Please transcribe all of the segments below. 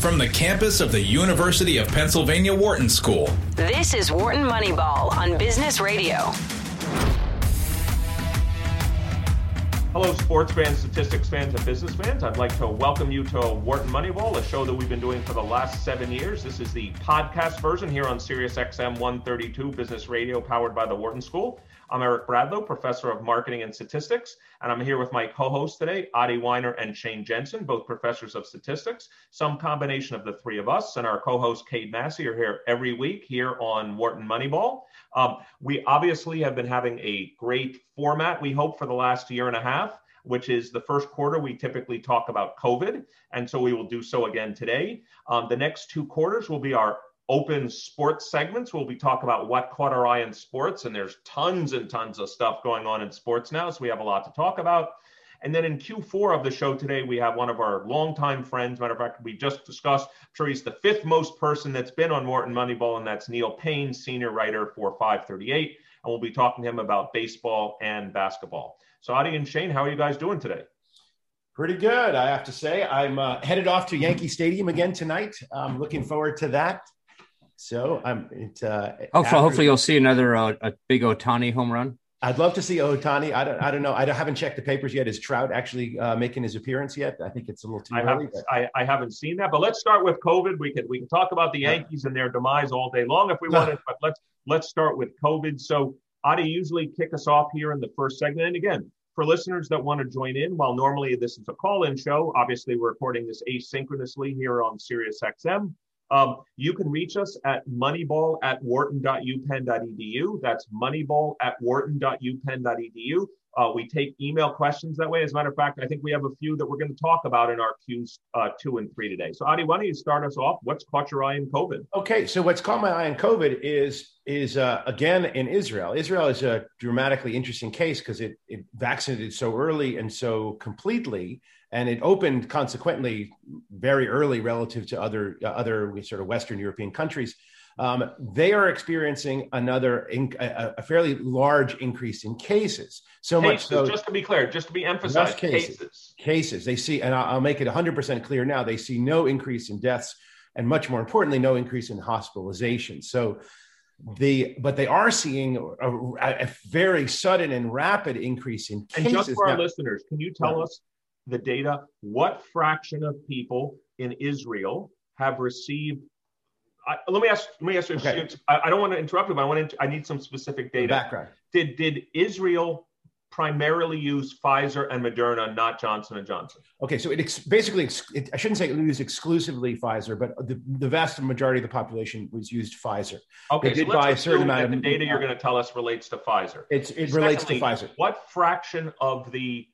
from the campus of the University of Pennsylvania Wharton School. This is Wharton Moneyball on Business Radio. Hello, sports fans, statistics fans, and business fans. I'd like to welcome you to Wharton Moneyball, a show that we've been doing for the last seven years. This is the podcast version here on Sirius XM 132 Business Radio, powered by the Wharton School. I'm Eric Bradlow, professor of marketing and statistics, and I'm here with my co-hosts today, Adi Wyner and Shane Jensen, both professors of statistics. Some combination of the three of us and our co-host Cade Massey are here every week here on Wharton Moneyball. Um, we obviously have been having a great format, we hope, for the last year and a half which is the first quarter, we typically talk about COVID. And so we will do so again today. Um, the next two quarters will be our open sports segments where we talk about what caught our eye in sports. And there's tons and tons of stuff going on in sports now. So we have a lot to talk about. And then in Q4 of the show today, we have one of our longtime friends. Matter of fact, we just discussed, I'm sure he's the fifth most person that's been on Wharton Moneyball, and that's Neil Paine, senior writer for 538. And we'll be talking to him about baseball and basketball. So, Adi and Shane, how are you guys doing today? Pretty good, I have to say. I'm uh, headed off to Yankee Stadium again tonight. I'm looking forward to that. So I'm. It, uh, hopefully, after, hopefully you'll see another uh, a big Ohtani home run. I'd love to see Ohtani. I don't. I don't know. I haven't checked the papers yet. Is Trout actually uh, making his appearance yet? I think it's a little too I early. Haven't, but... I, I, haven't seen that. But let's start with COVID. We can we can talk about the Yankees and their demise all day long if we want wanted. But let's let's start with COVID. So Adi usually kick us off here in the first segment. And again, for listeners that want to join in, while normally this is a call-in show, obviously we're recording this asynchronously here on Sirius XM. Um, you can reach us at moneyball at wharton.upenn.edu. That's moneyball at wharton.upenn.edu. Uh, we take email questions that way. As a matter of fact, I think we have a few that we're going to talk about in our Qs uh, two and three today. So, Adi, why don't you start us off? What's caught your eye in COVID? Okay, so what's caught my eye in COVID is is uh, again in Israel. Israel is a dramatically interesting case because it, it vaccinated so early and so completely and it opened consequently very early relative to other uh, other sort of Western European countries. Um, they are experiencing another in, a, a, fairly large increase in cases. So cases, much so, just to be clear, just to be emphasized, cases, cases. Cases. They see, and I'll, make it 100% clear now. They see no increase in deaths, and much more importantly, no increase in hospitalization. So the but they are seeing a, a, very sudden and rapid increase in cases. And just for our now, listeners, can you tell us the data, what fraction of people in Israel have received? I, let me ask. Let me ask you. Okay. I, I, don't want to interrupt you, but I want to. I need some specific data. Background. Did did Israel primarily use Pfizer and Moderna, not Johnson and Johnson. Okay, so it ex- basically, it, I shouldn't say it used exclusively Pfizer, but the, the vast majority of the population was used Pfizer. Okay, they did so buy a certain amount of the data you're uh, going to tell us relates to Pfizer. It's, it Secondly, relates to Pfizer. What fraction of the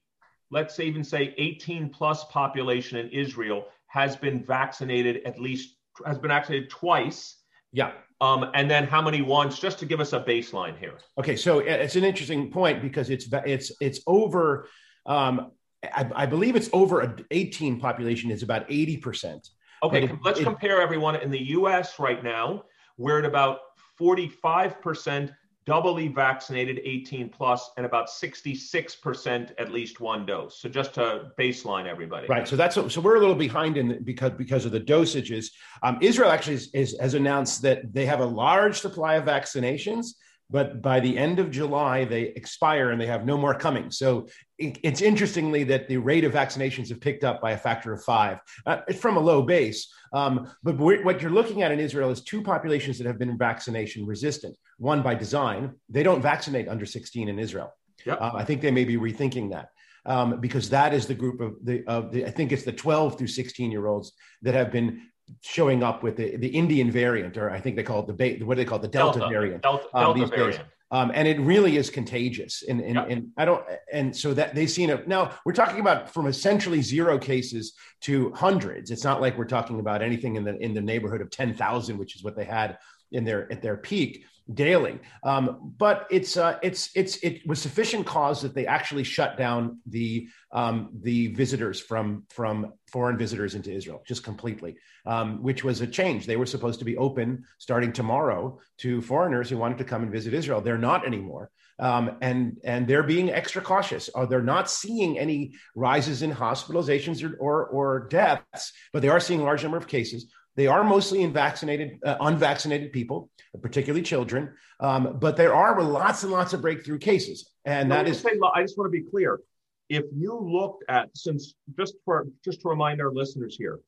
let's even say 18 plus population in Israel has been vaccinated at least has been vaccinated twice. Yeah. Um, and then how many once, just to give us a baseline here. Okay, so it's an interesting point because it's it's it's over. Um, I, I believe it's over a 18 population is about 80 percent. Okay, it, let's it, compare everyone in the U.S. right now. We're at about 45 percent doubly vaccinated 18 plus and about 66% at least one dose. So just to baseline everybody. Right. So that's so we're a little behind in because because of the dosages. Um, israel actually is, is, has announced that they have a large supply of vaccinations but by the end of July, they expire and they have no more coming. So it's interestingly that the rate of vaccinations have picked up by a factor of five. Uh, it's from a low base. Um, but what you're looking at in Israel is two populations that have been vaccination resistant. One by design, they don't vaccinate under 16 in Israel. Yep. Uh, I think they may be rethinking that. Um, because that is the group of the, of the, I think it's the 12 through 16 year olds that have been showing up with the, the Indian variant, or I think they call it the what do they call it, the Delta, Delta variant. Delta, um, Delta variant. Days. Um, and it really is contagious. And, and, yep. and I don't, and so that they've seen it. Now we're talking about from essentially zero cases to hundreds. It's not like we're talking about anything in the in the neighborhood of ten thousand, which is what they had in their at their peak. Daily. Um, but it's uh, it's it's it was sufficient cause that they actually shut down the um, the visitors from from foreign visitors into Israel just completely, um, which was a change. They were supposed to be open starting tomorrow to foreigners who wanted to come and visit Israel. They're not anymore. Um, and and they're being extra cautious. Or they're not seeing any rises in hospitalizations or, or, or deaths, but they are seeing a large number of cases. They are mostly in vaccinated, uh, unvaccinated people, particularly children. Um, but there are lots and lots of breakthrough cases, and that is. Say, I just want to be clear. If you looked at since just for just to remind our listeners here,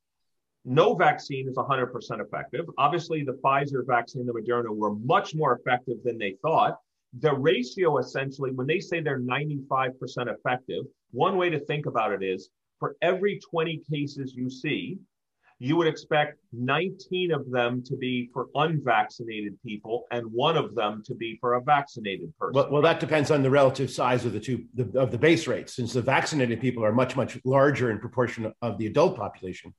no vaccine is 100% effective. Obviously, the Pfizer vaccine, the Moderna, were much more effective than they thought. The ratio essentially, when they say they're 95% effective, one way to think about it is for every 20 cases you see, you would expect 19 of them to be for unvaccinated people and one of them to be for a vaccinated person. Well, well that depends on the relative size of the two the, of the base rates. Since the vaccinated people are much much larger in proportion of the adult population,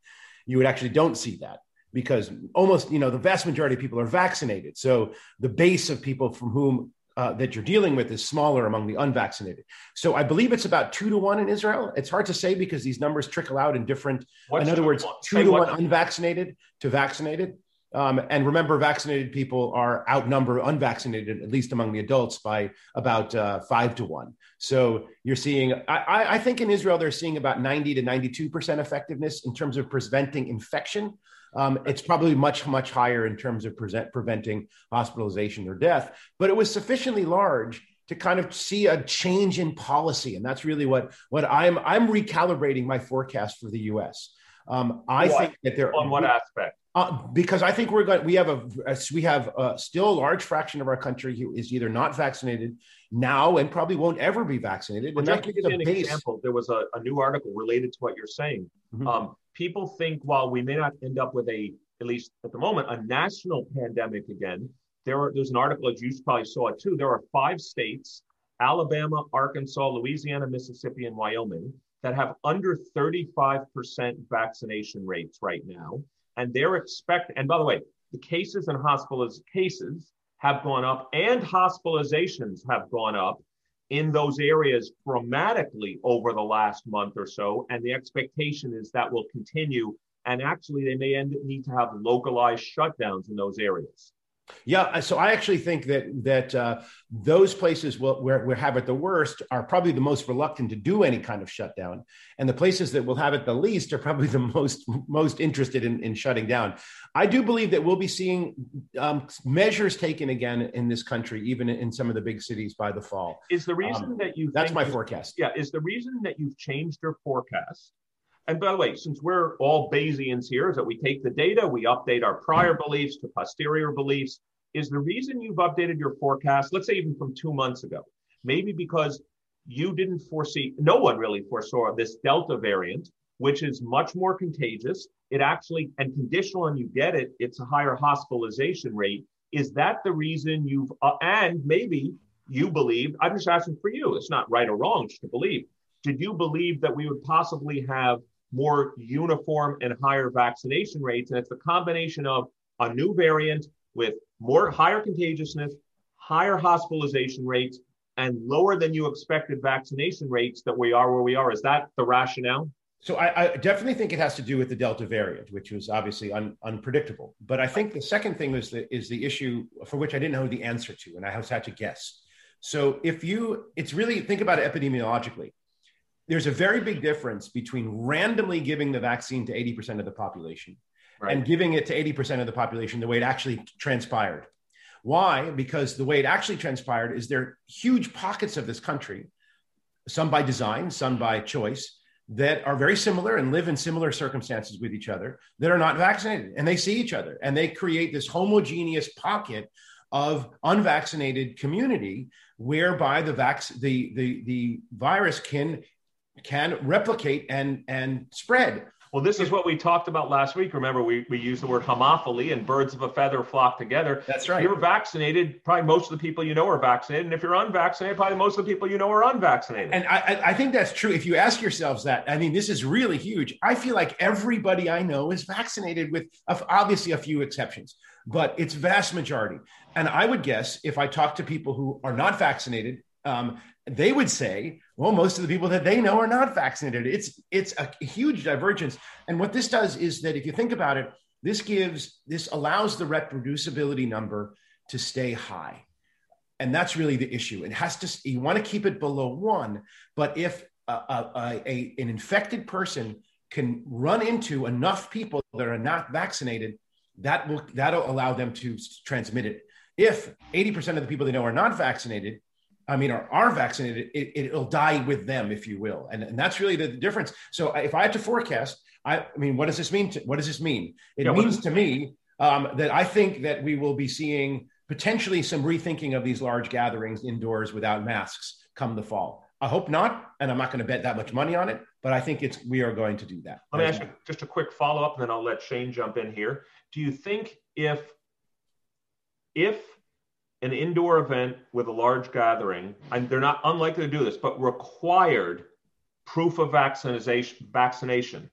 you would actually don't see that because almost you know the vast majority of people are vaccinated. So the base of people from whom uh, that you're dealing with is smaller among the unvaccinated. So I believe it's about two to one in Israel. It's hard to say because these numbers trickle out in different. What's in other words, two say to one unvaccinated to vaccinated. Um, and remember, vaccinated people are outnumber unvaccinated, at least among the adults, by about uh, five to one. So you're seeing, I, I, think in Israel, they're seeing about 90 to 92% effectiveness in terms of preventing infection. Um, it's probably much, much higher in terms of present, preventing hospitalization or death, but it was sufficiently large to kind of see a change in policy. And that's really what, what I'm, I'm recalibrating my forecast for the US. Um, I what? think that there on what aspect? Uh, because I think we're going. We have a, we have a, still a large fraction of our country who is either not vaccinated now and probably won't ever be vaccinated. Well, and give you an base. example. There was a, a, new article related to what you're saying. Mm-hmm. Um, people think while we may not end up with a, at least at the moment, a national pandemic again, there are, there's an article that you probably saw it too. There are five states, Alabama, Arkansas, Louisiana, Mississippi, and Wyoming, that have under 35% vaccination rates right now. And they're expect, and by the way, the cases and hospitals cases have gone up and hospitalizations have gone up in those areas dramatically over the last month or so. And the expectation is that will continue. And actually, they may end, need to have localized shutdowns in those areas. Yeah, so I actually think that that uh, those places will, where we have it the worst are probably the most reluctant to do any kind of shutdown, and the places that will have it the least are probably the most most interested in, in shutting down. I do believe that we'll be seeing um, measures taken again in this country, even in some of the big cities by the fall. Is the reason um, that you that's my forecast? Yeah, is the reason that you've changed your forecast and by the way, since we're all Bayesians here, is that we take the data, we update our prior beliefs to posterior beliefs. Is the reason you've updated your forecast, let's say even from two months ago, maybe because you didn't foresee, no one really foresaw this Delta variant, which is much more contagious. It actually, and conditional and you get it, it's a higher hospitalization rate. Is that the reason you've, uh, and maybe you believe, I'm just asking for you, it's not right or wrong, to believe. Did you believe that we would possibly have more uniform and higher vaccination rates. And it's the combination of a new variant with more higher contagiousness, higher hospitalization rates, and lower than you expected vaccination rates that we are where we are. Is that the rationale? So I, I definitely think it has to do with the Delta variant, which was obviously un, unpredictable. But I think the second thing is the, is the issue for which I didn't know the answer to, and I was had to guess. So if you, it's really think about it epidemiologically there's a very big difference between randomly giving the vaccine to 80% of the population right. and giving it to 80% of the population the way it actually transpired. Why? Because the way it actually transpired is there are huge pockets of this country, some by design, some by choice, that are very similar and live in similar circumstances with each other that are not vaccinated and they see each other and they create this homogeneous pocket of unvaccinated community whereby the vac- the, the, the virus can can replicate and and spread. Well, this is what we talked about last week. Remember, we, we used the word homophily and birds of a feather flock together. That's right. If you're vaccinated, probably most of the people you know are vaccinated. And if you're unvaccinated, probably most of the people you know are unvaccinated. And I, I think that's true. If you ask yourselves that, I mean, this is really huge. I feel like everybody I know is vaccinated with obviously a few exceptions. but it's vast majority. And I would guess if I talk to people who are not vaccinated, um, they would say, well, most of the people that they know are not vaccinated. It's it's a huge divergence. And what this does is that if you think about it, this gives this allows the reproducibility number to stay high. And that's really the issue. It has to you want to keep it below one, but if a, a, a an infected person can run into enough people that are not vaccinated, that will that'll allow them to transmit it. If 80% of the people they know are not vaccinated, I mean, are, are vaccinated, it, will die with them, if you will. And, and that's really the difference. So if I had to forecast, I, I mean, what does this mean? To, what does this mean? It yeah, means to me um, that I think that we will be seeing potentially some rethinking of these large gatherings indoors without masks come the fall. I hope not, and I'm not going to bet that much money on it, but I think it's we are going to do that. Let me ask you just a quick follow up, and then I'll let Shane jump in here. Do you think if if an indoor event with a large gathering, and they're not unlikely to do this, but required proof of vaccination, vaccination,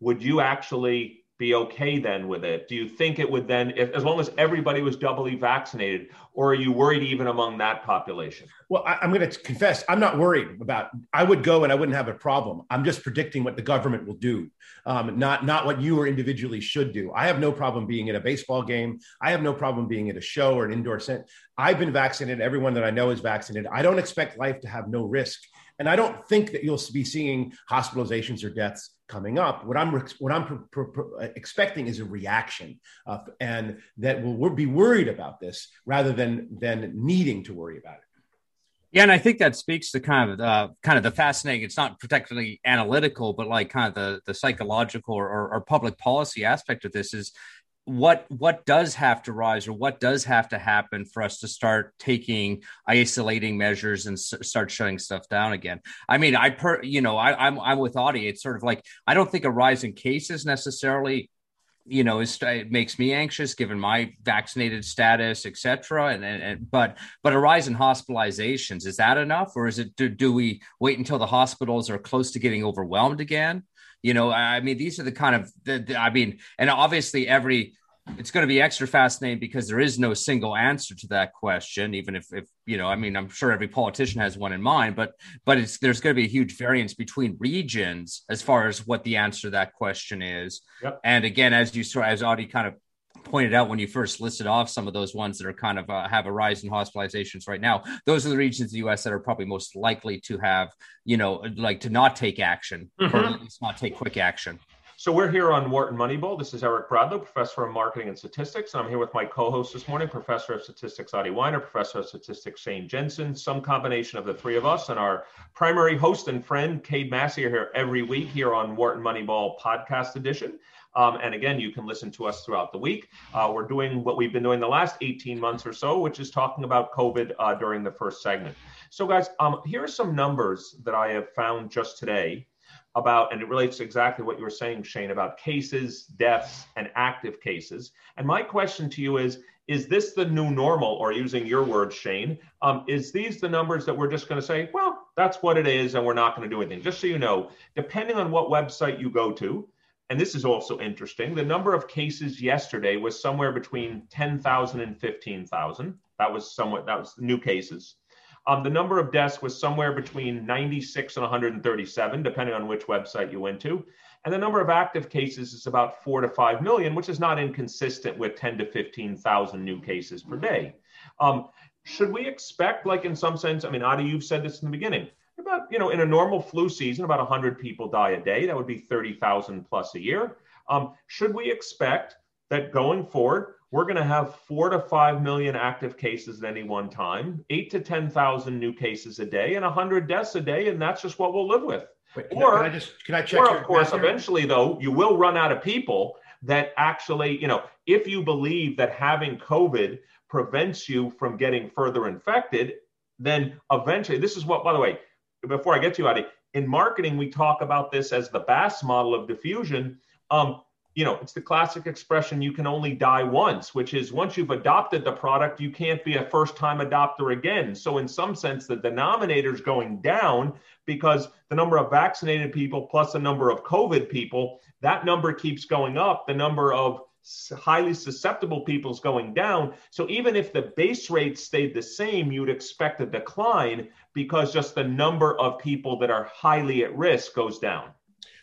would you actually be okay then with it? Do you think it would then, if, as long as everybody was doubly vaccinated, or are you worried even among that population? Well, I, am going to confess, I'm not worried about. I would go and I wouldn't have a problem. I'm just predicting what the government will do, um, not not what you or individually should do. I have no problem being at a baseball game. I have no problem being at a show or an indoor set. I've been vaccinated. Everyone that I know is vaccinated. I don't expect life to have no risk, and I don't think that you'll be seeing hospitalizations or deaths coming up. What I'm what I'm expecting is a reaction, uh, and that we'll be worried about this rather than than needing to worry about it. Yeah, and I think that speaks to kind of uh, kind of the fascinating. It's not particularly analytical, but like kind of the the psychological or, or, or public policy aspect of this is what what does have to rise or what does have to happen for us to start taking isolating measures and s- start shutting stuff down again? I mean i per you know I, i'm i'm with Adi. It's sort of like i don't think a rise in cases necessarily you know is, it makes me anxious given my vaccinated status etc and, and, and, but but a rise in hospitalizations is that enough? Or is it do, do we wait until the hospitals are close to getting overwhelmed again you know, I mean, these are the kind of, the, the, I mean, and obviously every, it's going to be extra fascinating because there is no single answer to that question even if, if you know i mean i'm sure every politician has one in mind but but it's there's going to be a huge variance between regions as far as what the answer to that question is yep. and again as you saw as Adi kind of pointed out when you first listed off some of those ones that are kind of uh, have a rise in hospitalizations right now those are the regions of the us that are probably most likely to have you know like to not take action mm-hmm. or at least not take quick action so we're here on Wharton Moneyball. This is Eric Bradlow, professor of marketing and statistics. And I'm here with my co-host this morning, professor of statistics Adi Wyner, professor of statistics Shane Jensen, some combination of the three of us, and our primary host and friend Cade Massey are here every week here on Wharton Moneyball podcast edition. Um, and again, you can listen to us throughout the week. Uh, we're doing what we've been doing the last 18 months or so, which is talking about COVID uh, during the first segment. So, guys, um, here are some numbers that I have found just today about, and it relates to exactly what you were saying, Shane, about cases, deaths, and active cases. And my question to you is is this the new normal, or using your words, Shane, um, is these the numbers that we're just going to say, well, that's what it is, and we're not going to do anything? Just so you know, depending on what website you go to, and this is also interesting, the number of cases yesterday was somewhere between 10,000 and 15,000. That was somewhat, that was new cases. Um, the number of deaths was somewhere between 96 and 137, depending on which website you went to. And the number of active cases is about four to five million, which is not inconsistent with 10 to 15,000 new cases per day. Um, should we expect, like in some sense, I mean, Adi, you've said this in the beginning, about, you know, in a normal flu season, about 100 people die a day. That would be 30,000 plus a year. Um, should we expect that going forward, we're going to have four to five million active cases at any one time, eight to 10,000 new cases a day, and 100 deaths a day, and that's just what we'll live with. Wait, or, can I just can I check? Or, of course, eventually, though, you will run out of people that actually, you know, if you believe that having COVID prevents you from getting further infected, then eventually, this is what, by the way, before I get to you, Adi, in marketing, we talk about this as the Bass model of diffusion. Um, you know, it's the classic expression you can only die once, which is once you've adopted the product, you can't be a first time adopter again. So, in some sense, the denominator is going down because the number of vaccinated people plus the number of COVID people, that number keeps going up. The number of highly susceptible people's going down. So even if the base rate stayed the same, you'd expect a decline because just the number of people that are highly at risk goes down.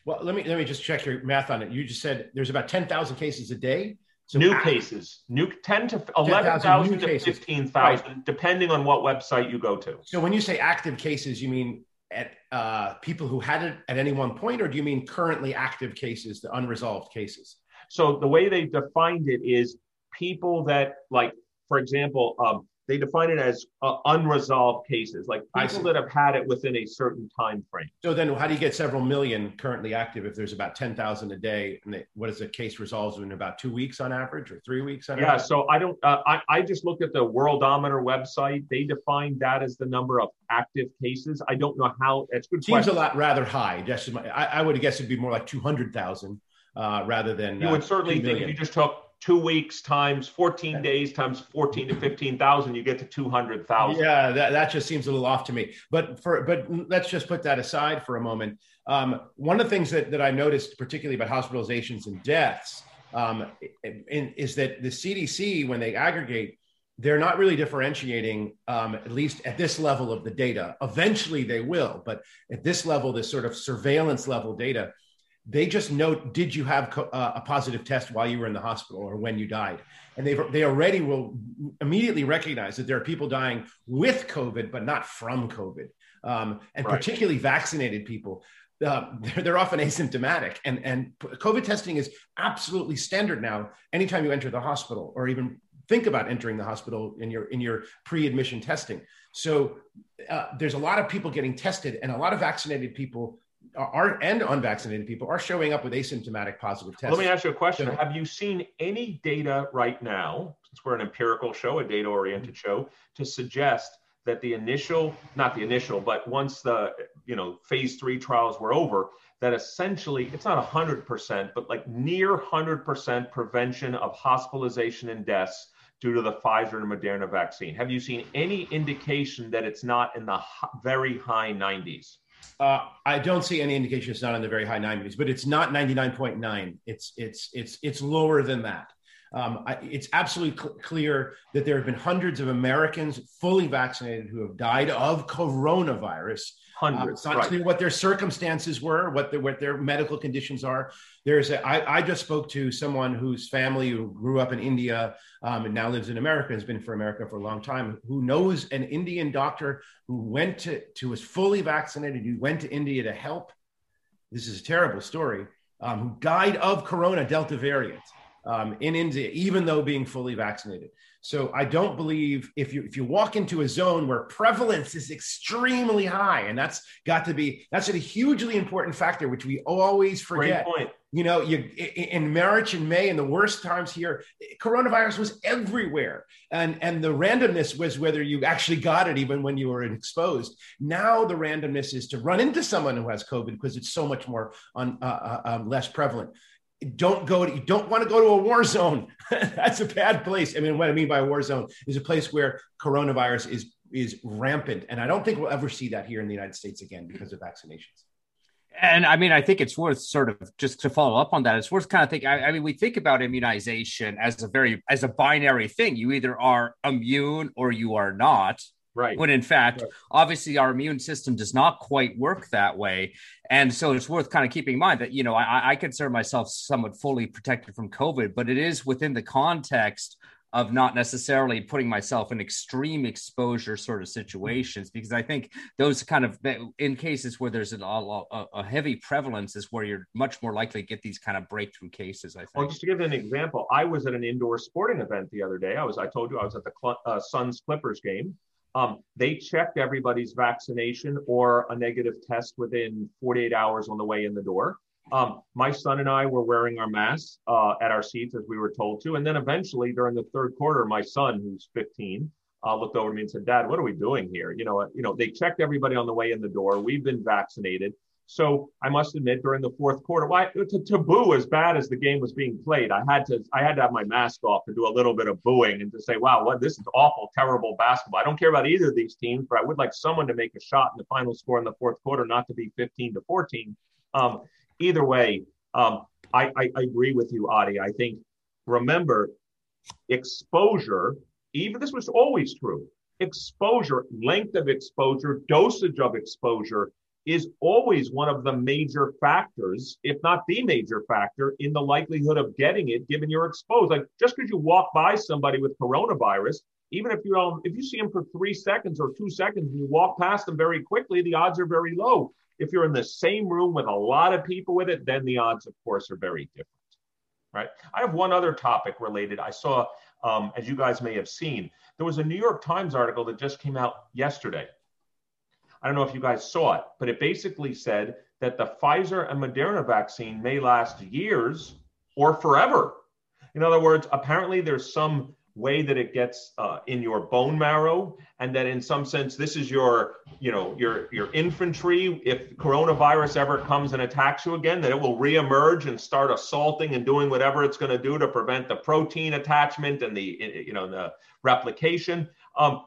Well, let me let me just check your math on it. You just said there's about 10,000 cases a day. So new cases, new 10 to 11,000 to 15,000, right. depending on what website you go to. So when you say active cases, you mean at uh, people who had it at any one point, or do you mean currently active cases, the unresolved cases? So the way they defined it is people that, like, for example, um, they define it as uh, unresolved cases, like people that have had it within a certain time frame. So then, how do you get several million currently active if there's about ten thousand a day? And they, what is a case resolves in about two weeks on average, or three weeks on yeah, average? Yeah. So I don't. Uh, I I just looked at the Worldometer website. They define that as the number of active cases. I don't know how. It's good. Seems question. a lot rather high. Just I, I would guess it'd be more like two hundred thousand uh, rather than. You would uh, certainly think if you just took two weeks times 14 days times 14 to 15,000, you get to 200,000. Yeah, that, that just seems a little off to me. But for but let's just put that aside for a moment. Um, one of the things that, that I noticed, particularly about hospitalizations and deaths, um, in, is that the CDC, when they aggregate, they're not really differentiating, um, at least at this level of the data. Eventually they will, but at this level, this sort of surveillance level data, they just note did you have co- uh, a positive test while you were in the hospital or when you died? And they they already will immediately recognize that there are people dying with covid but not from covid. Um, and right. particularly vaccinated people uh, they're, they're, often asymptomatic. And and covid testing is absolutely standard now anytime you enter the hospital or even think about entering the hospital in your in your pre-admission testing. So uh, there's a lot of people getting tested and a lot of vaccinated people are and unvaccinated people are showing up with asymptomatic positive tests. Let me ask you a question. So, Have you seen any data right now, since we're an empirical show, a data oriented mm-hmm. show, to suggest that the initial, not the initial, but once the you know phase three trials were over, that essentially it's not 100%, but like near 100% prevention of hospitalization and deaths due to the Pfizer and Moderna vaccine. Have you seen any indication that it's not in the very high 90s? Uh, I don't see any indication it's not in the very high 90s, but it's not 99.9. It's it's it's it's lower than that. Um, I, it's absolutely cl- clear that there have been hundreds of Americans fully vaccinated who have died of coronavirus. Hundreds. Uh, it's not right. what their circumstances were, what, the, what their medical conditions are. There's a, I, I just spoke to someone whose family who grew up in India um, and now lives in America, has been for America for a long time, who knows an Indian doctor who went to, to was fully vaccinated, who went to India to help. This is a terrible story. Um, who died of corona delta variant um, in India, even though being fully vaccinated. So I don't believe if you if you walk into a zone where prevalence is extremely high, and that's got to be that's a hugely important factor, which we always forget. Great point. You know, you in March and May, in the worst times here, coronavirus was everywhere, and and the randomness was whether you actually got it, even when you were exposed. Now the randomness is to run into someone who has COVID because it's so much more on uh, uh, um, less prevalent don't go to, you don't want to go to a war zone. That's a bad place. I mean, what I mean by a war zone is a place where coronavirus is is rampant. And I don't think we'll ever see that here in the United States again because of vaccinations. And I mean, I think it's worth sort of just to follow up on that. It's worth kind of thinking. I, I mean, we think about immunization as a very as a binary thing. You either are immune or you are not. Right. When in fact, right. obviously, our immune system does not quite work that way. And so it's worth kind of keeping in mind that, you know, I, I consider myself somewhat fully protected from COVID, but it is within the context of not necessarily putting myself in extreme exposure sort of situations because i think those kind of in cases where there's a, a, a, heavy prevalence is where you're much more likely to get these kind of breakthrough cases i think well just to give an example i was at an indoor sporting event the other day i was i told you i was at the uh, suns clippers game um, they checked everybody's vaccination or a negative test within 48 hours on the way in the door. Um, my son and I were wearing our masks uh, at our seats as we were told to. And then eventually, during the third quarter, my son, who's 15, uh, looked over to me and said, "Dad, what are we doing here?" You know, you know, they checked everybody on the way in the door. We've been vaccinated. So I must admit, during the fourth quarter, why it's a taboo as bad as the game was being played. I had to I had to have my mask off to do a little bit of booing and to say, "Wow, what this is awful, terrible basketball." I don't care about either of these teams, but I would like someone to make a shot in the final score in the fourth quarter, not to be 15 to 14. Um, either way, um, I, I, I agree with you, Adi. I think remember exposure, even this was always true, exposure, length of exposure, dosage of exposure is always one of the major factors, if not the major factor, in the likelihood of getting it given you're exposed. Like just because you walk by somebody with coronavirus, even if you don't, if you see them for three seconds or two seconds and you walk past them very quickly, the odds are very low. If you're in the same room with a lot of people with it, then the odds, of course, are very different. Right. I have one other topic related. I saw, um, as you guys may have seen, there was a New York Times article that just came out yesterday. I don't know if you guys saw it, but it basically said that the Pfizer and Moderna vaccine may last years or forever. In other words, apparently there's some way that it gets uh, in your bone marrow and that in some sense this is your you know your your infantry if coronavirus ever comes and attacks you again that it will reemerge and start assaulting and doing whatever it's going to do to prevent the protein attachment and the you know the replication um,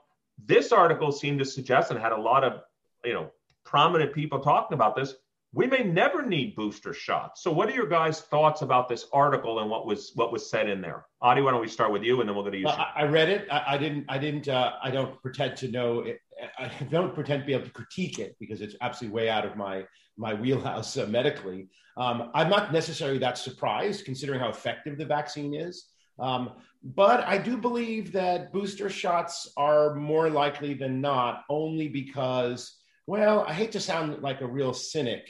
this article seemed to suggest and had a lot of you know prominent people talking about this we may never need booster shots. So, what are your guys' thoughts about this article and what was what was said in there? Adi, why don't we start with you, and then we'll go to you. Well, I read it. I, I didn't. I didn't. Uh, I don't pretend to know. It. I don't pretend to be able to critique it because it's absolutely way out of my my wheelhouse uh, medically. Um, I'm not necessarily that surprised, considering how effective the vaccine is. Um, but I do believe that booster shots are more likely than not, only because, well, I hate to sound like a real cynic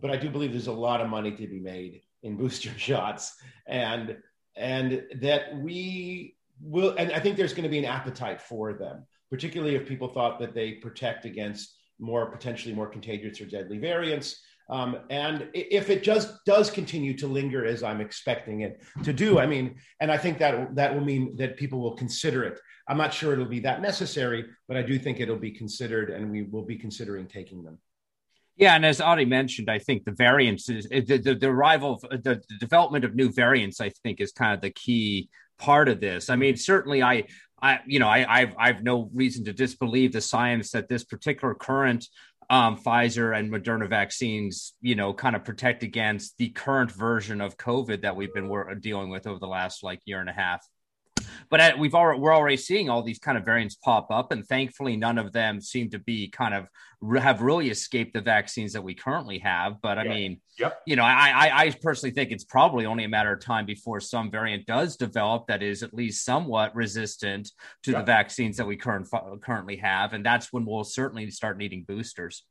but I do believe there's a lot of money to be made in booster shots, and and that we will. And I think there's going to be an appetite for them, particularly if people thought that they protect against more potentially more contagious or deadly variants. Um, and if it just does continue to linger as I'm expecting it to do, I mean, and I think that that will mean that people will consider it. I'm not sure it'll be that necessary, but I do think it'll be considered, and we will be considering taking them. Yeah, and as Adi mentioned, I think the variants the, the, the arrival of the, the development of new variants. I think is kind of the key part of this. I mean, certainly, I, I, you know, I, I've, I've no reason to disbelieve the science that this particular current um, Pfizer and Moderna vaccines, you know, kind of protect against the current version of COVID that we've been dealing with over the last like year and a half. But at, we've already we're already seeing all these kind of variants pop up, and thankfully, none of them seem to be kind of have really escaped the vaccines that we currently have. But I yeah. mean, yep. you know, I, I, I personally think it's probably only a matter of time before some variant does develop that is at least somewhat resistant to yep. the vaccines that we current, currently have, and that's when we'll certainly start needing boosters.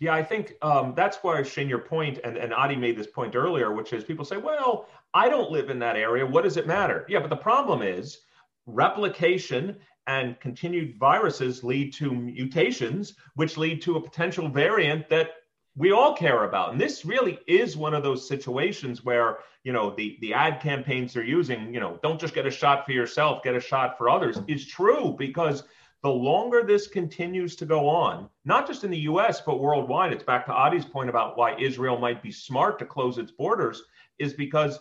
Yeah, I think um, that's why Shane, your point, and, and Adi made this point earlier, which is people say, well, I don't live in that area. What does it matter? Yeah, but the problem is replication and continued viruses lead to mutations, which lead to a potential variant that we all care about. And this really is one of those situations where, you know, the, the ad campaigns are using, you know, don't just get a shot for yourself, get a shot for others is true because the longer this continues to go on, not just in the US, but worldwide, it's back to Adi's point about why Israel might be smart to close its borders, is because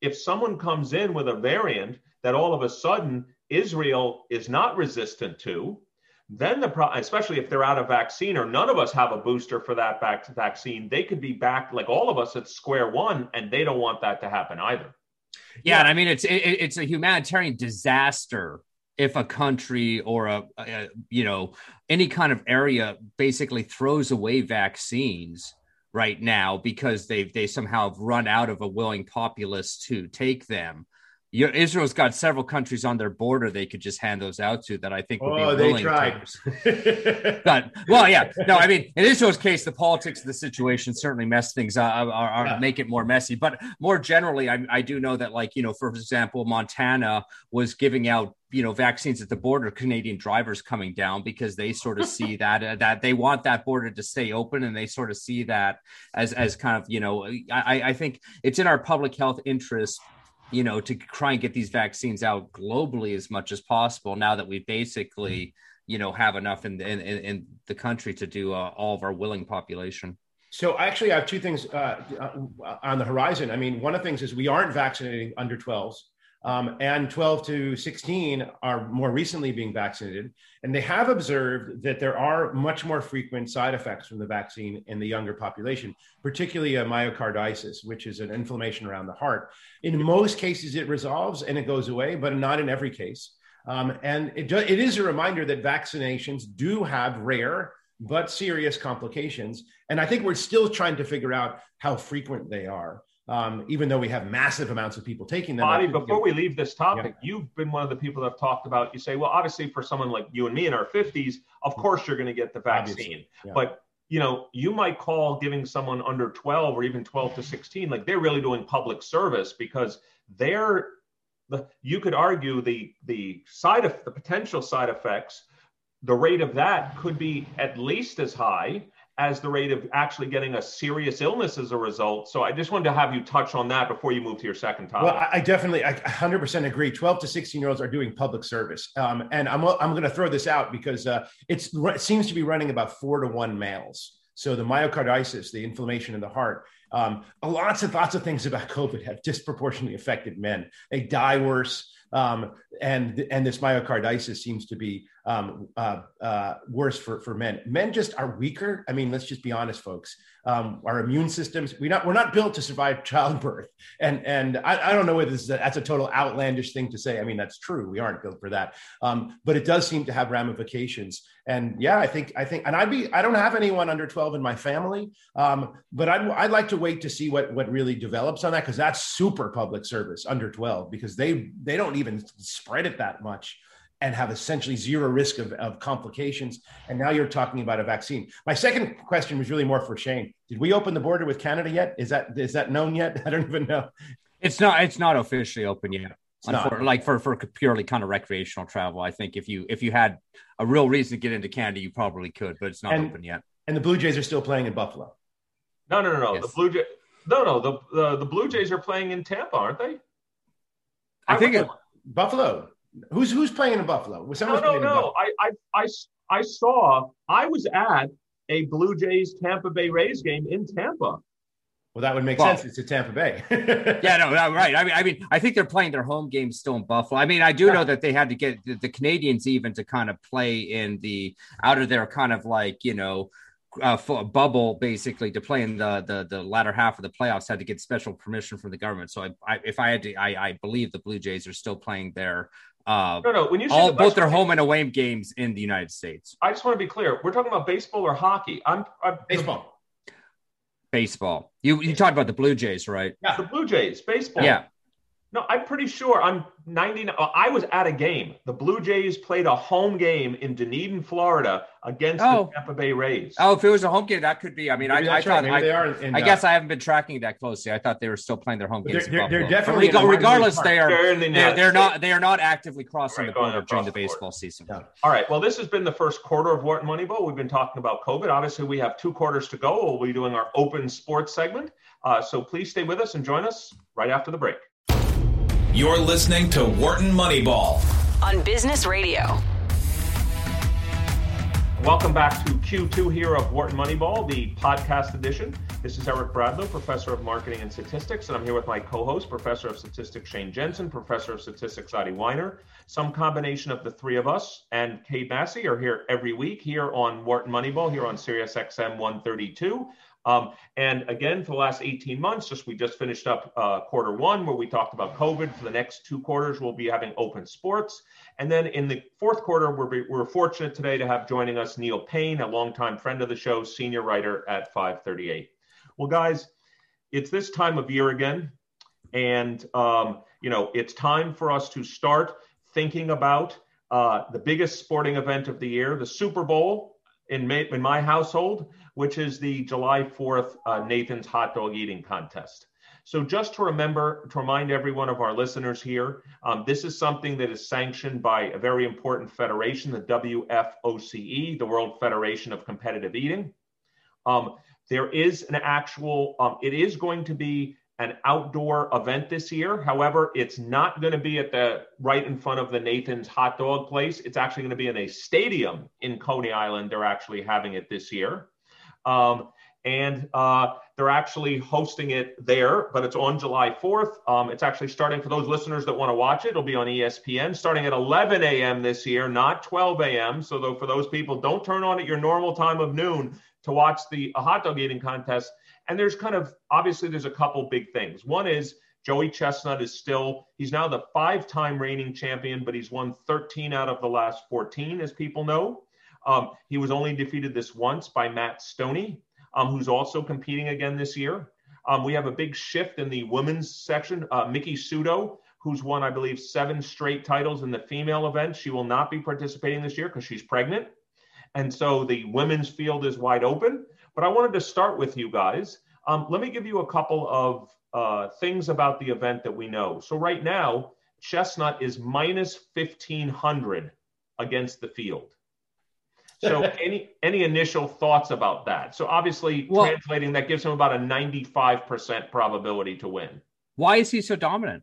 if someone comes in with a variant that all of a sudden Israel is not resistant to, then the pro- especially if they're out of vaccine or none of us have a booster for that back vaccine, they could be back like all of us at square one, and they don't want that to happen either. Yeah, and I mean it's it, it's a humanitarian disaster if a country or a, a, you know any kind of area basically throws away vaccines right now because they they somehow have run out of a willing populace to take them your, Israel's got several countries on their border they could just hand those out to that I think would oh, be willing. They tried. To, but well, yeah, no, I mean, in Israel's case, the politics of the situation certainly mess things up, uh, are, are yeah. make it more messy. But more generally, I, I do know that, like you know, for example, Montana was giving out you know vaccines at the border canadian drivers coming down because they sort of see that uh, that they want that border to stay open and they sort of see that as as kind of you know i i think it's in our public health interest you know, to try and get these vaccines out globally as much as possible. Now that we basically, you know, have enough in in, in the country to do uh, all of our willing population. So actually, I have two things uh, on the horizon. I mean, one of the things is we aren't vaccinating under 12s. Um, and 12 to 16 are more recently being vaccinated. And they have observed that there are much more frequent side effects from the vaccine in the younger population, particularly a myocarditis, which is an inflammation around the heart. In most cases, it resolves and it goes away, but not in every case. Um, and it, do, it is a reminder that vaccinations do have rare but serious complications. And I think we're still trying to figure out how frequent they are um, even though we have massive amounts of people taking them. Bobby, before we leave this topic, yeah. you've been one of the people that have talked about. You say, well, obviously, for someone like you and me in our 50s, of mm-hmm. course you're going to get the vaccine. Yeah. But you know, you might call giving someone under 12 or even 12 to 16 like they're really doing public service because they're the. You could argue the the side of the potential side effects. The rate of that could be at least as high as the rate of actually getting a serious illness as a result. So I just wanted to have you touch on that before you move to your second topic. Well, I definitely, I 100% agree. 12 to 16 year olds are doing public service. Um, and I'm, I'm going to throw this out because uh, it seems to be running about four to one males. So the myocarditis, the inflammation in the heart, um, lots of lots of things about COVID have disproportionately affected men. They die worse, um, and and this myocarditis seems to be um, uh, uh, worse for, for men. Men just are weaker. I mean, let's just be honest, folks. Um, our immune systems, we not, we're not built to survive childbirth. And, and I, I don't know whether this is a, that's a total outlandish thing to say. I mean, that's true. We aren't built for that. Um, but it does seem to have ramifications. And yeah, I think, I think, and I'd be, I don't have anyone under 12 in my family, um, but I'd, I'd like to wait to see what, what really develops on that. Cause that's super public service under 12 because they, they don't even spread it that much and have essentially zero risk of, of complications. And now you're talking about a vaccine. My second question was really more for Shane. Did we open the border with Canada yet? Is that is that known yet? I don't even know. It's not. It's not officially open yet. For, like for for purely kind of recreational travel, I think if you if you had a real reason to get into Canada, you probably could, but it's not and, open yet. And the Blue Jays are still playing in Buffalo. No, no, no, no. Yes. The Blue Jays. No, no. The, the the Blue Jays are playing in Tampa, aren't they? I, I think it, Buffalo. Who's who's playing in Buffalo? Was no, no, no. I, I, I, I saw. I was at a Blue Jays Tampa Bay Rays game in Tampa. Well, that would make well, sense. It's a Tampa Bay. yeah, no, right. I mean, I mean, I think they're playing their home games still in Buffalo. I mean, I do yeah. know that they had to get the, the Canadians even to kind of play in the out of their kind of like you know uh, bubble basically to play in the, the the latter half of the playoffs had to get special permission from the government. So I, I if I had to, I, I believe the Blue Jays are still playing their uh, no, no. When you all, the both their home and away games in the United States. I just want to be clear. We're talking about baseball or hockey. I'm, I'm baseball. Baseball. You you talked about the Blue Jays, right? Yeah, the Blue Jays baseball. Yeah. No, I'm pretty sure I'm 99. I was at a game. The Blue Jays played a home game in Dunedin, Florida, against oh. the Tampa Bay Rays. Oh, if it was a home game, that could be. I mean, I, I thought I, they are. In, I guess I haven't been tracking that closely. I thought they were still playing their home games. They're, they're, they're definitely. regardless, they are. They're, they're, not. They are not actively crossing right, the border during the baseball season. Yeah. All right. Well, this has been the first quarter of Wharton Moneyball. We've been talking about COVID. Obviously, we have two quarters to go. We'll be doing our open sports segment. Uh, so please stay with us and join us right after the break. You're listening to Wharton Moneyball on Business Radio. Welcome back to Q2 here of Wharton Moneyball, the podcast edition. This is Eric Bradlow, professor of marketing and statistics, and I'm here with my co-host, professor of statistics Shane Jensen, professor of statistics Adi Wyner. Some combination of the three of us and Cade Massey are here every week here on Wharton Moneyball, here on Sirius XM 132. Um, and again, for the last 18 months, just we just finished up uh, quarter one where we talked about COVID. For the next two quarters, we'll be having open sports. And then in the fourth quarter, we're, we're fortunate today to have joining us Neil Paine, a longtime friend of the show, senior writer at 538. Well, guys, it's this time of year again. And, um, you know, it's time for us to start thinking about uh, the biggest sporting event of the year, the Super Bowl in, May, in my household which is the July 4th uh, Nathan's Hot Dog Eating Contest. So, just to remember, to remind every one of our listeners here, um, this is something that is sanctioned by a very important federation, the WFOCE, the World Federation of Competitive Eating. Um, there is an actual, um, it is going to be an outdoor event this year. However, it's not going to be at the right in front of the Nathan's hot dog place. It's actually going to be in a stadium in Coney Island. They're actually having it this year. Um, and uh, they're actually hosting it there, but it's on July 4th. Um, it's actually starting for those listeners that want to watch it. It'll be on ESPN starting at 11 a.m. this year, not 12 a.m. So, though, for those people, don't turn on at your normal time of noon to watch the hot dog eating contest. And there's kind of obviously there's a couple big things. One is Joey Chestnut is still he's now the five-time reigning champion, but he's won 13 out of the last 14, as people know. Um, he was only defeated this once by Matt Stonie, um, who's also competing again this year. Um, we have a big shift in the women's section. Uh, Miki Sudo, who's won, I believe, seven straight titles in the female event, she will not be participating this year because she's pregnant. And so the women's field is wide open. But I wanted to start with you guys. Um, let me give you a couple of uh, things about the event that we know. So right now, Chestnut is minus 1500 against the field. So any any initial thoughts about that? So obviously well, translating that gives him about a 95% probability to win. Why is he so dominant?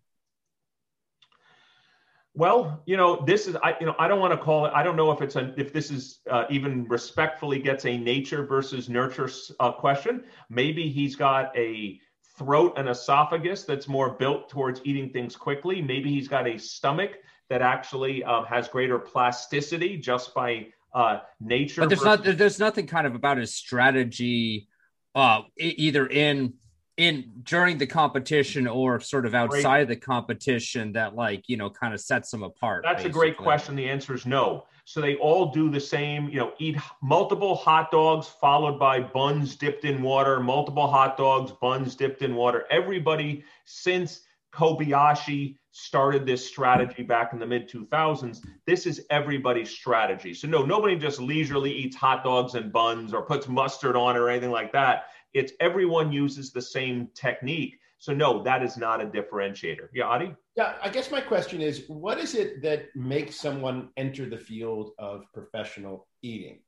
Well, you know, this is I you know I don't want to call it. I don't know if it's a if this is uh, even respectfully gets a nature versus nurture uh, question. Maybe he's got a throat and esophagus that's more built towards eating things quickly. Maybe he's got a stomach that actually um, has greater plasticity just by uh, nature. But there's versus- not there's nothing kind of about his strategy, uh, either in in during the competition or sort of outside of the competition that like you know kind of sets them apart. That's basically. a great question. The answer is no. So they all do the same. You know, eat multiple hot dogs followed by buns dipped in water. Multiple hot dogs, buns dipped in water. Everybody since Kobayashi started this strategy back in the mid 2000s. This is everybody's strategy. So, no, nobody just leisurely eats hot dogs and buns or puts mustard on or anything like that. It's everyone uses the same technique. So, no, that is not a differentiator. Yeah, Adi? Yeah, I guess my question is what is it that makes someone enter the field of professional eating?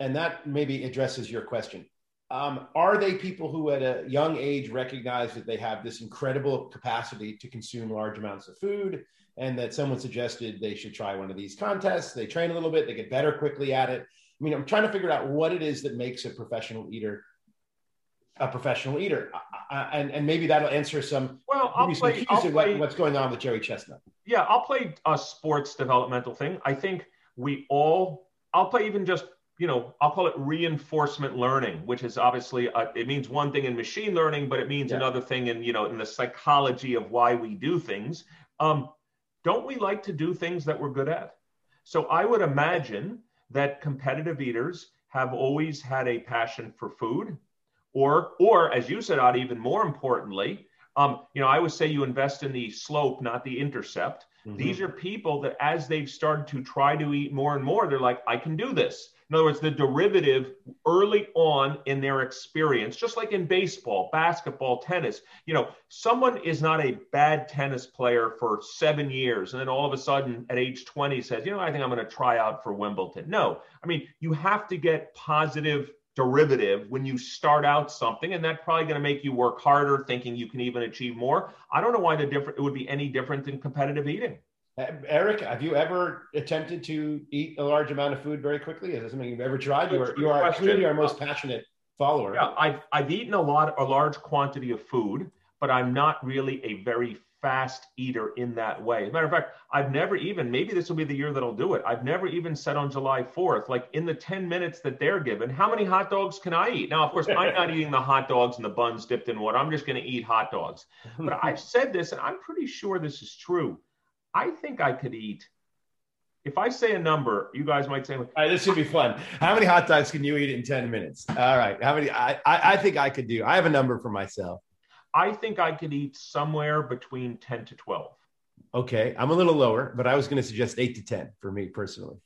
And that maybe addresses your question. Um, are they people who at a young age recognize that they have this incredible capacity to consume large amounts of food? And that someone suggested they should try one of these contests? They train a little bit they get better quickly at it. I mean i'm trying to figure out what it is that makes a professional eater a professional eater. Uh, and, and maybe that'll answer some well i'll play, I'll play what, what's going on with jerry chestnut. Yeah i'll play a sports developmental thing. I think we all i'll play even just you know, I'll call it reinforcement learning, which is obviously uh, it means one thing in machine learning, but it means yeah. another thing in you know in the psychology of why we do things. Um, don't we like to do things that we're good at? So I would imagine that competitive eaters have always had a passion for food, or or as you said, Adi, even more importantly, um, you know, I would say you invest in the slope, not the intercept. Mm-hmm. These are people that as they've started to try to eat more and more, they're like, I can do this. In other words, the derivative early on in their experience, just like in baseball, basketball, tennis, you know, someone is not a bad tennis player for seven years and then all of a sudden at age 20 says, you know, I think I'm going to try out for Wimbledon. No, I mean, you have to get positive derivative when you start out something and that's probably going to make you work harder thinking you can even achieve more i don't know why the different it would be any different than competitive eating Eric, have you ever attempted to eat a large amount of food very quickly? Is that something you've ever tried? You are, you are clearly our most uh, passionate follower. Yeah, I've, I've eaten a lot, a large quantity of food, but I'm not really a very fast eater in that way. As a matter of fact, I've never even, maybe this will be the year that I'll do it. I've never even said on July 4th, like in the 10 minutes that they're given, how many hot dogs can I eat? Now, of course, I'm not eating the hot dogs and the buns dipped in water. I'm just going to eat hot dogs. But I've said this, and I'm pretty sure this is true. I think I could eat. If I say a number, you guys might say, "All right, this should be fun." How many hot dogs can you eat in ten minutes? All right, how many? I, I, I think I could do. I have a number for myself. I think I could eat somewhere between ten to twelve. Okay, I'm a little lower, but I was going to suggest eight to ten for me personally.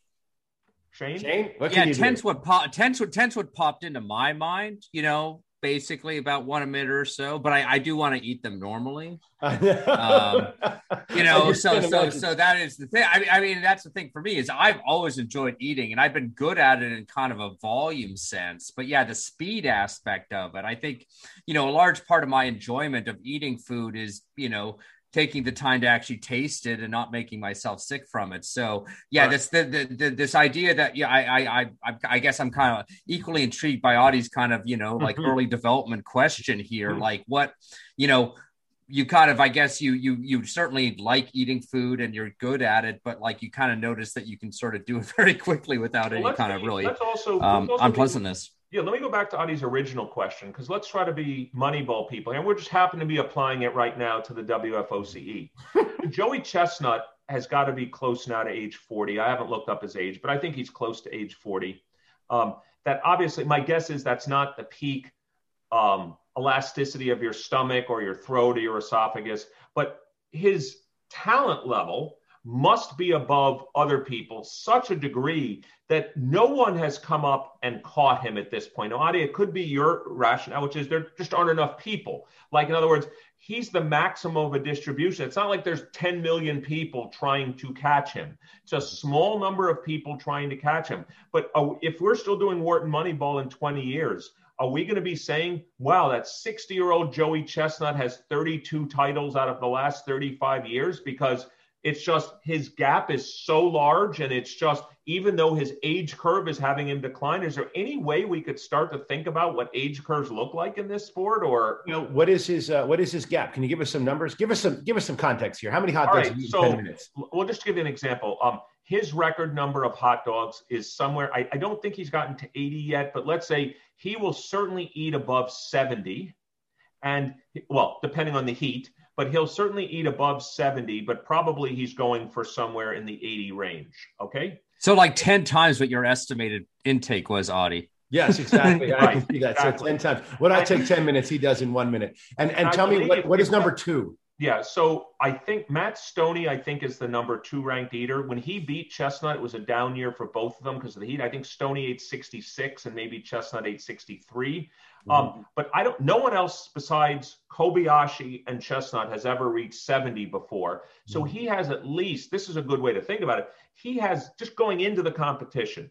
Shane, Shane, what yeah, ten's do? what pop, ten's what ten's what popped into my mind. You know, basically about one a minute or so, but I, I do want to eat them normally. um, you know, so so so that is the thing. I, I mean, that's the thing for me is I've always enjoyed eating, and I've been good at it in kind of a volume sense. But yeah, the speed aspect of it, I think, you know, a large part of my enjoyment of eating food is, you know, taking the time to actually taste it and not making myself sick from it. So yeah, right. this the, the, the, this idea that yeah, I I I, I guess I'm kind of equally intrigued by Adi's kind of you know like mm-hmm. early development question here, mm-hmm. like what you know you kind of i guess you you you certainly like eating food and you're good at it but like you kind of notice that you can sort of do it very quickly without well, any kind of really also, um, also unpleasantness yeah, let me go back to Adi's original question because let's try to be Moneyball people, and we're just happen to be applying it right now to the WFOCE. Joey Chestnut has got to be close now to age 40. I haven't looked up his age, but I think he's close to age 40. Um, that obviously, my guess is that's not the peak um, elasticity of your stomach or your throat or your esophagus, but his talent level must be above other people such a degree that no one has come up and caught him at this point. Now, Adi, it could be your rationale, which is there just aren't enough people. Like, in other words, he's the maximum of a distribution. It's not like there's 10 million people trying to catch him. It's a small number of people trying to catch him. But uh, if we're still doing Wharton Moneyball in 20 years, are we going to be saying, wow, that 60 year old Joey Chestnut has 32 titles out of the last 35 years? Because it's just his gap is so large, and it's just even though his age curve is having him decline. Is there any way we could start to think about what age curves look like in this sport, or you know, what is his uh, what is his gap? Can you give us some numbers? Give us some give us some context here. How many hot dogs? Right, so 10 minutes? we'll just give you an example. Um, his record number of hot dogs is somewhere. I, I don't think he's gotten to 80 yet, but let's say he will certainly eat above 70, and well, depending on the heat but he'll certainly eat above 70, but probably he's going for somewhere in the 80 range. Okay. So like 10 times what your estimated intake was, Adi. Yes, exactly. right. I can see that. Exactly. So 10 times. What I take 10 minutes, he does in one minute. And and, and tell me what, what is number two? Yeah, so I think Matt Stonie, I think, is the number two ranked eater. When he beat Chestnut, it was a down year for both of them because of the heat. I think Stonie ate 66 and maybe Chestnut ate 63. Mm-hmm. Um, but I don't. No one else besides Kobayashi and Chestnut has ever reached 70 before. So mm-hmm. he has at least. This is a good way to think about it. He has just going into the competition,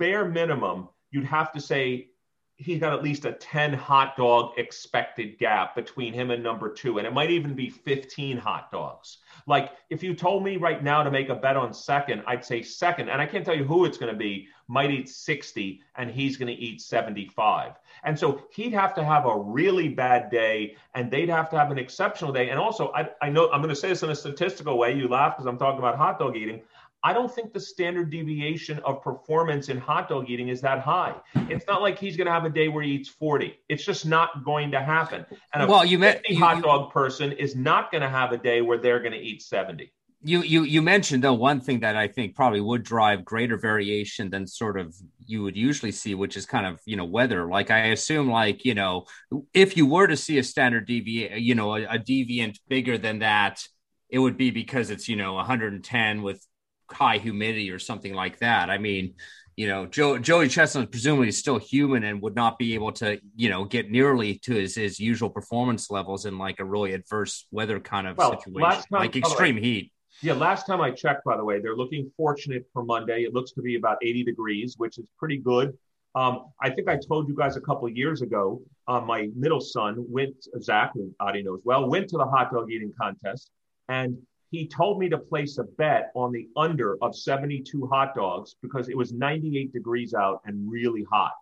bare minimum, you'd have to say he's got at least a 10 hot dog expected gap between him and number two. And it might even be 15 hot dogs. Like if you told me right now to make a bet on second, I'd say second. And I can't tell you who it's going to be, might eat 60 and he's going to eat 75. And so he'd have to have a really bad day and they'd have to have an exceptional day. And also, I, I know I'm going to say this in a statistical way. You laugh because I'm talking about hot dog eating. I don't think the standard deviation of performance in hot dog eating is that high. It's not like he's going to have a day where he eats 40. It's just not going to happen. And a well, you met, you, hot dog person is not going to have a day where they're going to eat 70. You you you mentioned though one thing that I think probably would drive greater variation than sort of you would usually see, which is kind of you know weather. Like I assume, like you know, if you were to see a standard deviant, you know, a, a deviant bigger than that, it would be because it's you know 110 with high humidity or something like that. I mean, you know, Joe, Joey Chestnut presumably is still human and would not be able to, you know, get nearly to his, his usual performance levels in like a really adverse weather kind of well, situation, time, like extreme heat. Yeah, last time I checked, by the way, they're looking fortunate for Monday. It looks to be about 80 degrees, which is pretty good. Um, I think I told you guys a couple of years ago, uh, my middle son went, Zach, who Adi knows well, went to the hot dog eating contest. And he told me to place a bet on the under of 72 hot dogs because it was 98 degrees out and really hot.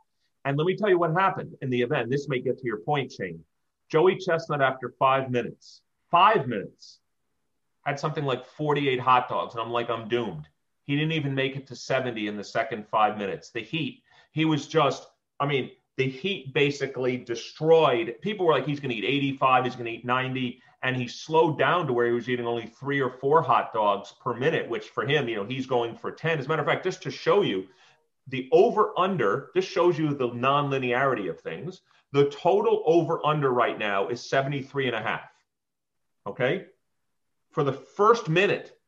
And let me tell you what happened in the event. This may get to your point, Shane. Joey Chestnut, after five minutes, five minutes, had something like 48 hot dogs. And I'm like, I'm doomed. He didn't even make it to 70 in the second five minutes. The heat, he was just, I mean, the heat basically destroyed. People were like, he's going to eat 85, he's going to eat 90 and he slowed down to where he was eating only three or four hot dogs per minute, which for him, you know, he's going for 10. As a matter of fact, just to show you the over under, this shows you the non-linearity of things. The total over under right now is 73 and a half. Okay. For the first minute,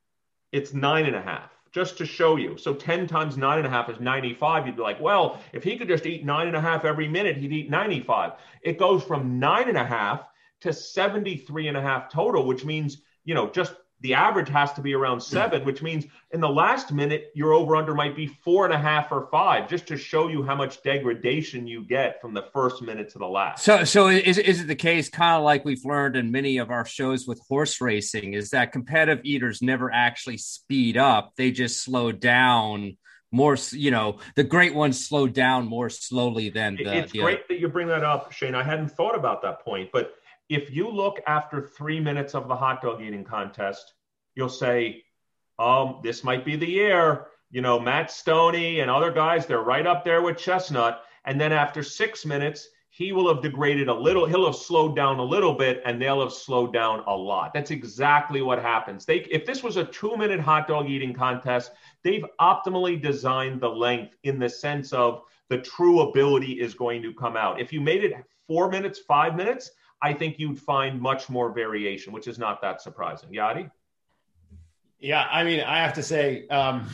it's nine and a half, just to show you. So 10 times nine and a half is 95. You'd be like, well, if he could just eat nine and a half every minute, he'd eat 95. It goes from nine and a half to 73 and a half total, which means, you know, just the average has to be around hmm. seven, which means in the last minute, your over under might be four and a half or five, just to show you how much degradation you get from the first minute to the last. So, so is, is it the case, kind of like we've learned in many of our shows with horse racing, is that competitive eaters never actually speed up, they just slow down? more you know the great ones slow down more slowly than the, it's the great other. that you bring that up shane i hadn't thought about that point but if you look after three minutes of the hot dog eating contest, you'll say, um, this might be the year. You know, Matt Stonie and other guys, they're right up there with Chestnut. And then after six minutes, he will have degraded a little, he'll have slowed down a little bit, and they'll have slowed down a lot. That's exactly what happens. They, if this was a two minute hot dog eating contest, they've optimally designed the length in the sense of the true ability is going to come out. If you made it four minutes, five minutes, I think you'd find much more variation, which is not that surprising. Yadi? Yeah, I mean, I have to say, um,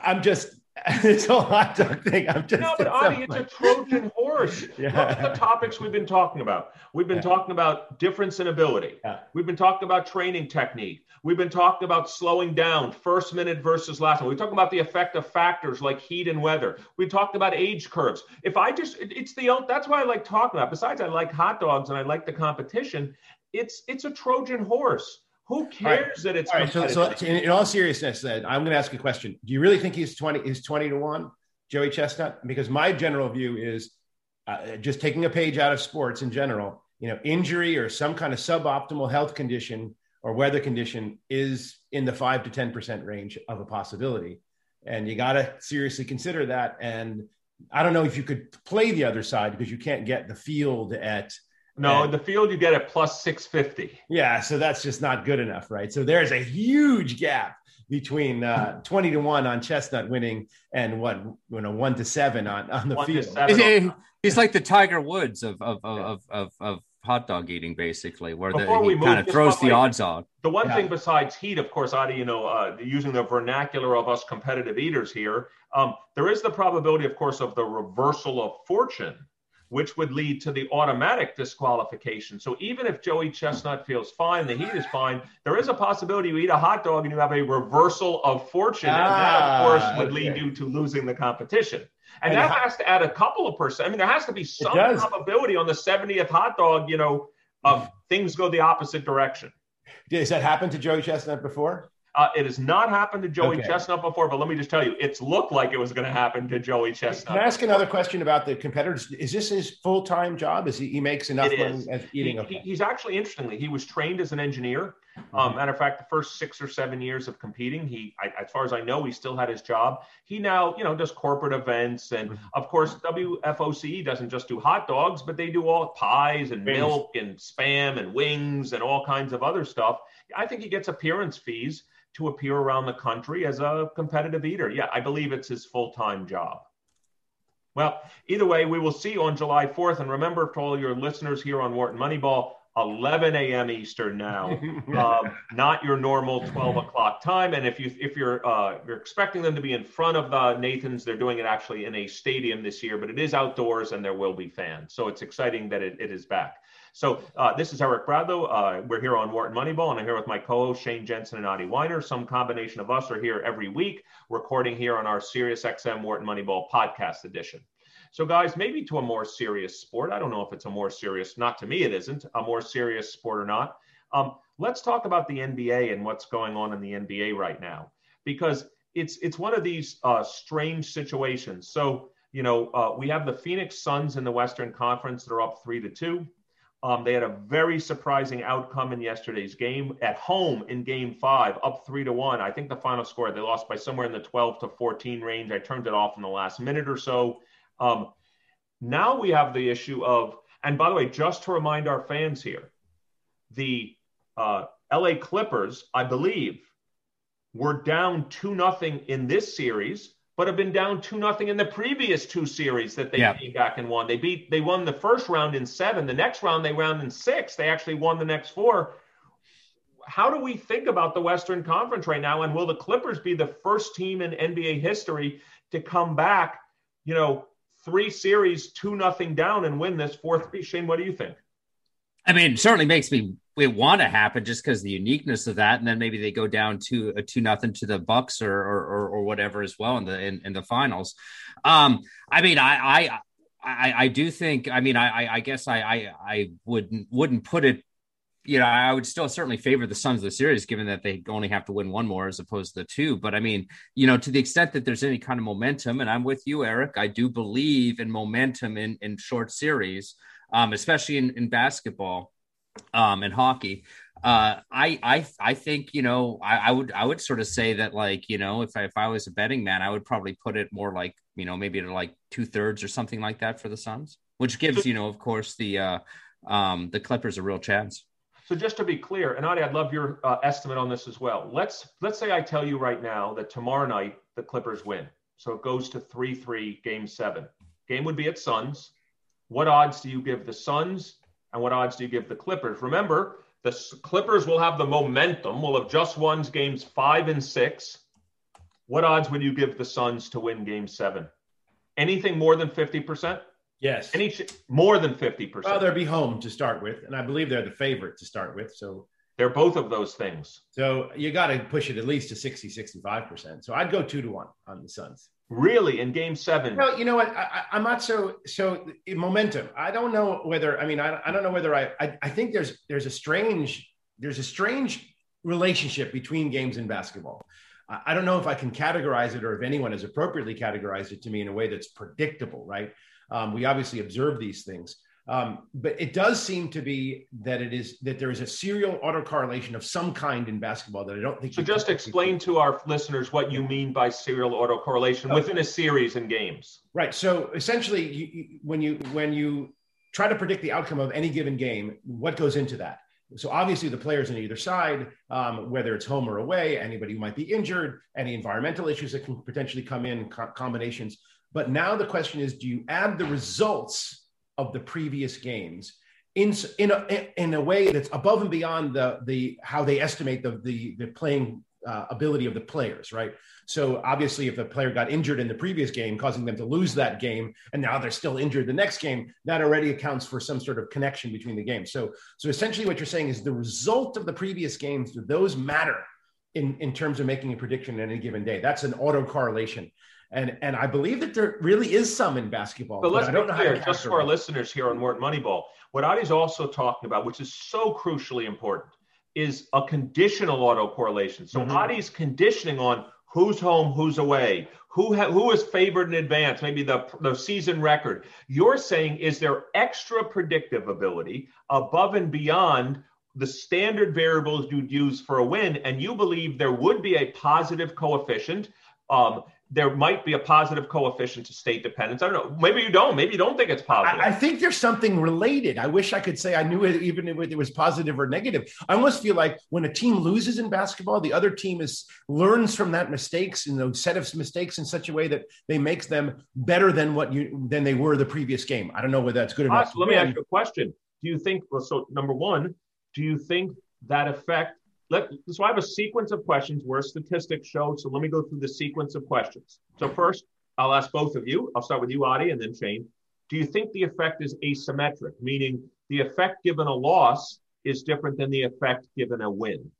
I'm just this whole hot dog thing. I'm just no, but Adi, it's a Trojan horse. yeah. Look at the topics we've been talking about. We've been yeah. talking about difference in ability. Yeah. We've been talking about training technique. We've been talking about slowing down, first minute versus last one. We talked about the effect of factors like heat and weather. We talked about age curves. If I just, it's the that's why I like talking about. Besides, I like hot dogs and I like the competition. It's it's a Trojan horse. Who cares right. that it's all right, so, so in, in, all seriousness, then I'm going to ask a question. Do you really think he's twenty? Is twenty to one, Joey Chestnut? Because my general view is uh, just taking a page out of sports in general. You know, injury or some kind of suboptimal health condition or weather condition is in the five to ten percent range of a possibility, and you got to seriously consider that. And I don't know if you could play the other side because you can't get the field at no, in the field you get it plus 650. Yeah, so that's just not good enough, right? So there's a huge gap between uh, 20 to 1 on Chestnut winning and what, you know, 1 to 7 on, on the field. He's like the Tiger Woods of, of, of, of, of hot dog eating, basically, where the, he kind of throws the odds on. The one yeah. thing besides heat, of course, Adi, you know, uh, using the vernacular of us competitive eaters here, um, there is the probability, of course, of the reversal of fortune which would lead to the automatic disqualification. So even if Joey Chestnut feels fine, the heat is fine, there is a possibility you eat a hot dog and you have a reversal of fortune. Ah, and that, of ah, course, would okay. lead you to losing the competition. And, and that has to add a couple of percent. I mean, there has to be some probability on the 70th hot dog, you know, of things go the opposite direction. Has that happened to Joey Chestnut before? Uh, it has not happened to Joey okay. Chestnut before, but let me just tell you, it's looked like it was going to happen to Joey Chestnut. Can I ask another question about the competitors? Is this his full time job? Is he, he makes enough money as eating? He, okay. he's actually interestingly, he was trained as an engineer. Mm-hmm. Um, matter of fact, the first six or seven years of competing, he, I, as far as I know, he still had his job. He now, you know, does corporate events, and mm-hmm. of course, WFOC doesn't just do hot dogs, but they do all pies and milk and spam and wings and all kinds of other stuff. I think he gets appearance fees to appear around the country as a competitive eater. Yeah, I believe it's his full time job. Well, either way, we will see you on July 4th. And remember, to all your listeners here on Wharton Moneyball, 11 a.m. Eastern now, um, not your normal 12 o'clock time. And if you if you're uh, you're expecting them to be in front of the Nathans, they're doing it actually in a stadium this year, but it is outdoors and there will be fans. So it's exciting that it, it is back. So uh, this is Eric Bradlow. Uh, we're here on Wharton Moneyball, and I'm here with my co-host Shane Jensen and Adi Wyner. Some combination of us are here every week, recording here on our Sirius XM Wharton Moneyball podcast edition. So, guys, maybe to a more serious sport. I don't know if it's a more serious. Not to me, it isn't a more serious sport or not. Um, let's talk about the NBA and what's going on in the NBA right now, because it's it's one of these uh, strange situations. So, you know, uh, we have the Phoenix Suns in the Western Conference that are up three to two. Um, they had a very surprising outcome in yesterday's game at home in game five, up three to one. I think the final score, they lost by somewhere in the 12 to 14 range. I turned it off in the last minute or so. Um, now we have the issue of, and by the way, just to remind our fans here, the uh, LA Clippers, I believe, were down 2 nothing in this series but have been down two nothing in the previous two series that they yeah. came back and won. They beat they won the first round in seven. The next round they round in six. They actually won the next four. How do we think about the Western Conference right now? And will the Clippers be the first team in NBA history to come back, you know, three series, two nothing down and win this fourth? Shane, what do you think? I mean, certainly makes me want to happen just because the uniqueness of that, and then maybe they go down to a two nothing to the Bucks or, or or whatever as well in the in, in the finals. Um, I mean, I I I, I do think. I mean, I I guess I I, I wouldn't wouldn't put it. You know, I would still certainly favor the Suns of the series, given that they only have to win one more as opposed to the two. But I mean, you know, to the extent that there's any kind of momentum, and I'm with you, Eric. I do believe in momentum in in short series, um, especially in in basketball um, in hockey. Uh, I I I think you know I, I would I would sort of say that like you know if I if I was a betting man I would probably put it more like you know maybe to like two thirds or something like that for the Suns, which gives you know of course the uh, um, the Clippers a real chance. So just to be clear, and Adi, I'd love your uh, estimate on this as well. Let's let's say I tell you right now that tomorrow night the Clippers win, so it goes to three three, game seven. Game would be at Suns. What odds do you give the Suns and what odds do you give the Clippers? Remember, the Clippers will have the momentum, will have just won games five and six. What odds would you give the Suns to win game seven? Anything more than 50%? Yes. Any more than 50%? Well, they'll be home to start with. And I believe they're the favorite to start with. So they're both of those things. So you got to push it at least to 60, 65%. So I'd go two to one on the Suns. Really, in Game Seven? Well, you know what? I, am not so so momentum. I don't know whether. I mean, I, I don't know whether I, I. I think there's there's a strange there's a strange relationship between games and basketball. I don't know if I can categorize it or if anyone has appropriately categorized it to me in a way that's predictable. Right? Um, we obviously observe these things. Um, but it does seem to be that it is that there is a serial autocorrelation of some kind in basketball that I don't think. So just explain to our listeners what you mean by serial autocorrelation okay. within a series and games. Right. So essentially, you, when you when you try to predict the outcome of any given game, what goes into that? So obviously, the players on either side, um, whether it's home or away, anybody who might be injured, any environmental issues that can potentially come in, co- combinations. But now the question is, do you add the results? Of the previous games in in a, in a way that's above and beyond the the how they estimate the the, the playing uh, ability of the players, right? So obviously, if a player got injured in the previous game, causing them to lose that game, and now they're still injured the next game, that already accounts for some sort of connection between the games. So, so essentially, what you're saying is the result of the previous games do those matter in in terms of making a prediction in any given day? That's an auto correlation. And, and I believe that there really is some in basketball. But let's be clear, just for our listeners here on Wharton Moneyball, what Adi's also talking about, which is so crucially important, is a conditional autocorrelation. So mm-hmm. Adi's conditioning on who's home, who's away, who ha- who is favored in advance, maybe the, the season record. You're saying is there extra predictive ability above and beyond the standard variables you'd use for a win, and you believe there would be a positive coefficient um, there might be a positive coefficient to state dependence. I don't know. Maybe you don't. Maybe you don't think it's positive. I, I think there's something related. I wish I could say I knew it, even if it was positive or negative. I almost feel like when a team loses in basketball, the other team is learns from that mistakes and those set of mistakes in such a way that they makes them better than what you than they were the previous game. I don't know whether that's good enough. let me ask you a question. Do you think? Well, so number one, do you think that effect let, so I have a sequence of questions where statistics show. So let me go through the sequence of questions. So first, I'll ask both of you. I'll start with you, Adi, and then Shane. Do you think the effect is asymmetric, meaning the effect given a loss is different than the effect given a win?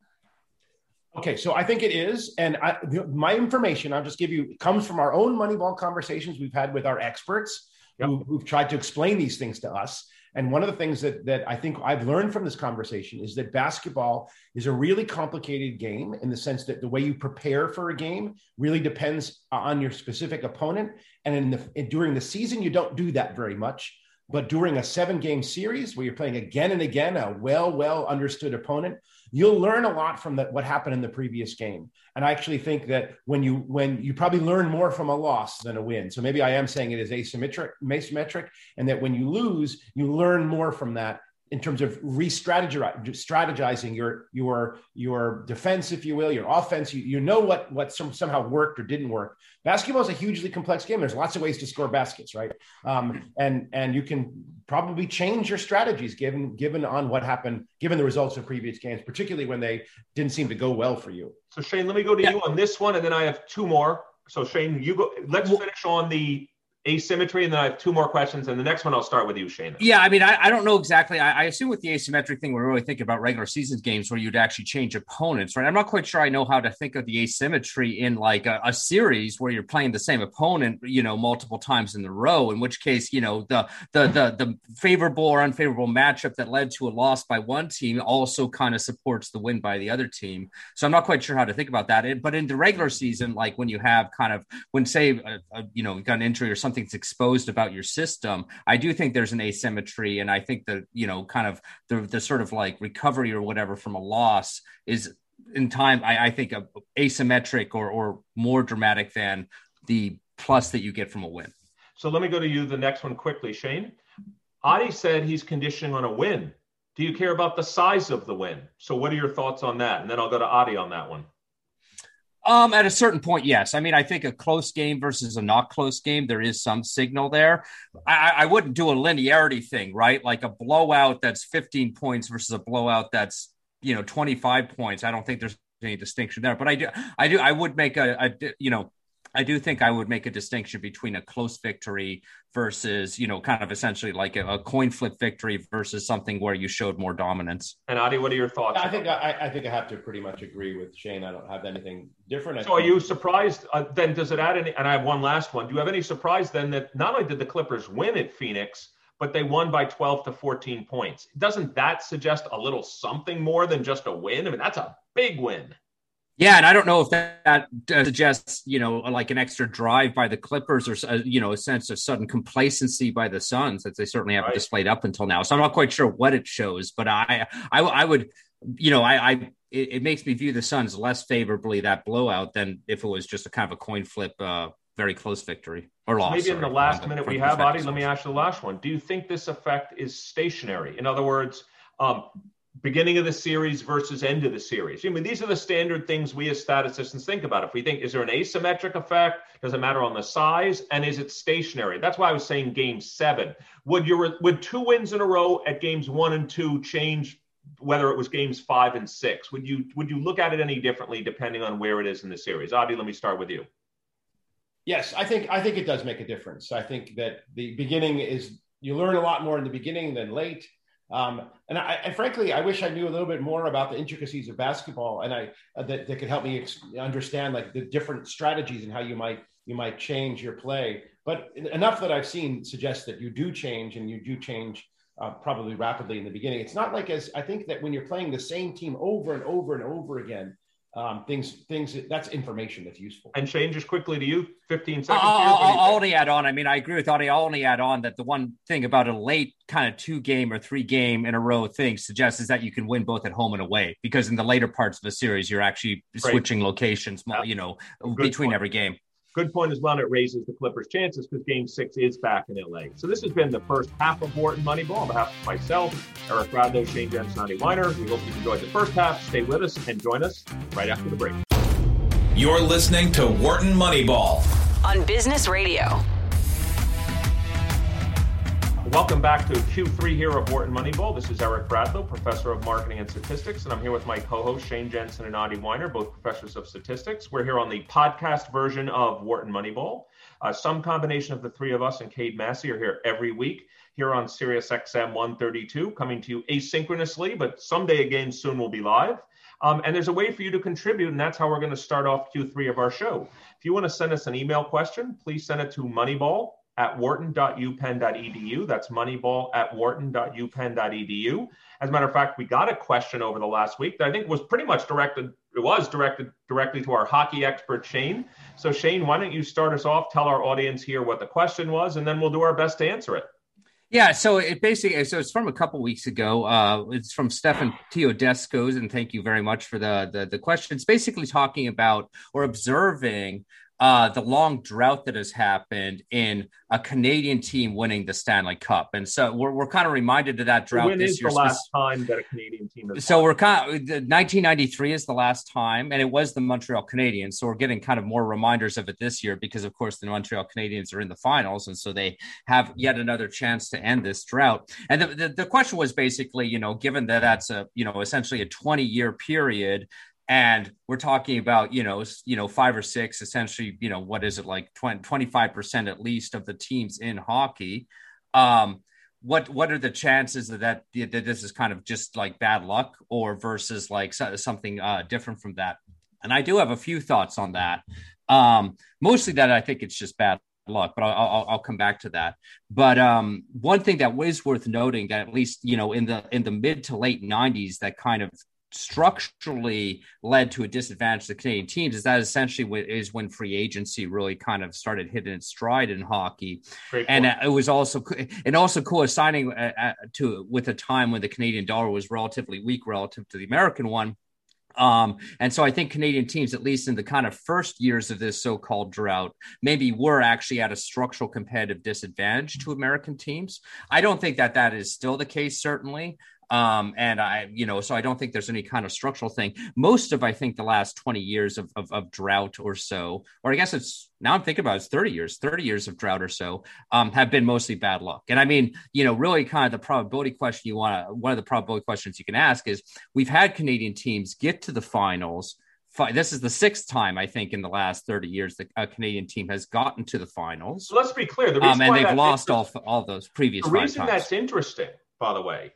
Okay, so I think it is, and I, my information I'll just give you comes from our own Moneyball conversations we've had with our experts yep. who, who've tried to explain these things to us. And one of the things that, that I think I've learned from this conversation is that basketball is a really complicated game in the sense that the way you prepare for a game really depends on your specific opponent. And in the, during the season, you don't do that very much. But during a seven game series where you're playing again and again a well, well understood opponent, you'll learn a lot from the, what happened in the previous game. And I actually think that when you when you probably learn more from a loss than a win. So maybe I am saying it is asymmetric, asymmetric, and that when you lose, you learn more from that in terms of re-strategizing your your your defense, if you will, your offense. You, you know what what some, somehow worked or didn't work. Basketball is a hugely complex game. There's lots of ways to score baskets, right? Um, and and you can probably change your strategies given given on what happened, given the results of previous games, particularly when they didn't seem to go well for you. So Shane, let me go to yeah. you on this one, and then I have two more. So Shane, you go. Let's finish on the asymmetry, and then I have two more questions. And the next one I'll start with you, Shane. Yeah, I mean, I, I don't know exactly. I, I, assume with the asymmetric thing, we're really thinking about regular season games where you'd actually change opponents, right? I'm not quite sure I know how to think of the asymmetry in like a, a series where you're playing the same opponent, you know, multiple times in the row. In which case, you know, the the the the favorable or unfavorable matchup that led to a loss by one team also kind of supports the win by the other team. So I'm not quite sure how to think about that. But in the regular season, like when you have kind of when say a, a, you know got an injury or something something's exposed about your system, I do think there's an asymmetry. And I think that, you know, kind of the, the sort of like recovery or whatever from a loss is in time, I, I think a, asymmetric or, or more dramatic than the plus that you get from a win. So let me go to you the next one quickly, Shane. Adi said he's conditioning on a win. Do you care about the size of the win? So what are your thoughts on that? And then I'll go to Adi on that one. Um, at a certain point, yes. I mean, I think a close game versus a not close game, there is some signal there. I, I wouldn't do a linearity thing, right? Like a blowout that's 15 points versus a blowout that's you know 25 points. I don't think there's any distinction there. But I do, I do, I would make a, a you know, I do think I would make a distinction between a close victory versus, you know, kind of essentially like a, a, coin flip victory versus something where you showed more dominance. And Adi, what are your thoughts? I think I, I, think I have to pretty much agree with Shane. I don't have anything different. So, are you surprised? Uh, then, does it add any? And I have one last one. Do you have any surprise then that not only did the Clippers win at Phoenix, but they won by 12 to 14 points? Doesn't that suggest a little something more than just a win? I mean, that's a big win. Yeah, and I don't know if that, that suggests, you know, like an extra drive by the Clippers or, uh, you know, a sense of sudden complacency by the Suns that they certainly haven't right. displayed up until now. So I'm not quite sure what it shows, but I, I, I would, you know, I, I it, it, makes me view the Suns less favorably that blowout than if it was just a kind of a coin flip, uh, very close victory or loss. Maybe in the last minute we have, Adi, let me ask you the last one. Do you think this effect is stationary? In other words, um, beginning of the series versus end of the series. I mean, these are the standard things we as statisticians think about. If we think, is there an asymmetric effect? Does it matter on the size? And is it stationary? That's why I was saying game seven. Would your would two wins in a row at games one and two change whether it was games five and six? Would you would you look at it any differently depending on where it is in the series? Adi, let me start with you. Yes, I think I think it does make a difference. I think that the beginning is you learn a lot more in the beginning than late. Um, and I, I, frankly, I wish I knew a little bit more about the intricacies of basketball, and I uh, that, that could help me ex- understand like the different strategies and how you might you might change your play. But enough that I've seen suggests that you do change, and you do change uh, probably rapidly in the beginning. It's not like as I think that when you're playing the same team over and over and over again, um, things things that's information that's useful. And Shane, just quickly to you, 15 seconds. I'll, I'll, I'll only add on. I mean, I agree with Adi. I'll only add on that the one thing about a late kind of two game or three game in a row thing suggests is that you can win both at home and away because in the later parts of the series, you're actually switching locations, you know, Good between point. every game. Good point as well. And It raises the Clippers' chances because Game Six is back in LA. So this has been the first half of Wharton Moneyball. On behalf of myself, Eric Bradlow, Shane Jensen, Adi Wyner, we hope you enjoyed the first half. Stay with us and join us right after the break. You're listening to Wharton Moneyball on Business Radio. Welcome back to Q3 here of Wharton Moneyball. This is Eric Bradlow, professor of marketing and statistics, and I'm here with my co-hosts Shane Jensen and Adi Wyner, both professors of statistics. We're here on the podcast version of Wharton Moneyball. Uh, some combination of the three of us and Cade Massey are here every week here on Sirius XM 132, coming to you asynchronously, but someday again soon we'll be live. Um, and there's a way for you to contribute, and that's how we're going to start off Q3 of our show. If you want to send us an email question, please send it to moneyball at wharton.upenn.edu. That's moneyball at wharton.upenn.edu. As a matter of fact, we got a question over the last week that I think was pretty much directed, it was directed directly to our hockey expert, Shane. So, Shane, why don't you start us off, tell our audience here what the question was, and then we'll do our best to answer it. Yeah, so it basically so it's from a couple weeks ago. Uh, it's from Stefan Teodescos, and thank you very much for the, the the question. It's basically talking about or observing uh, the long drought that has happened in a Canadian team winning the Stanley Cup, and so we're, we're kind of reminded of that drought when this is year. The last time that a Canadian team. So won? we're kind of 1993 is the last time, and it was the Montreal Canadiens. So we're getting kind of more reminders of it this year because, of course, the Montreal Canadiens are in the finals, and so they have yet another chance to end this drought. And the, the, the question was basically, you know, given that that's a you know essentially a 20 year period and we're talking about you know you know five or six essentially you know what is it like 20, 25% at least of the teams in hockey. Um what what are the chances that, that that this is kind of just like bad luck or versus like something uh, different from that? And i do have a few thoughts on that. Um mostly that i think it's just bad luck but I'll, I'll, come back to that. But um one thing that was worth noting that at least you know in the in the mid to late 90s that kind of structurally led to a disadvantage to the Canadian teams is that essentially is when free agency really kind of started hitting its stride in hockey, and uh, it was also and also coinciding uh, uh, to with a time when the Canadian dollar was relatively weak relative to the American one. Um, and so I think Canadian teams, at least in the kind of first years of this so-called drought, maybe were actually at a structural competitive disadvantage to American teams. I don't think that that is still the case, certainly. Um, and I, you know, so I don't think there's any kind of structural thing. Most of, I think, the last 20 years of, of, of drought or so, or I guess it's now I'm thinking about it, it's 30 years, 30 years of drought or so, um, have been mostly bad luck. And I mean, you know, really kind of the probability question you want to, one of the probability questions you can ask is we've had Canadian teams get to the finals. This is the sixth time I think in the last 30 years that a Canadian team has gotten to the finals. So let's be clear. The um, and they've lost all, all those previous. Times. The reason that's interesting, by the way,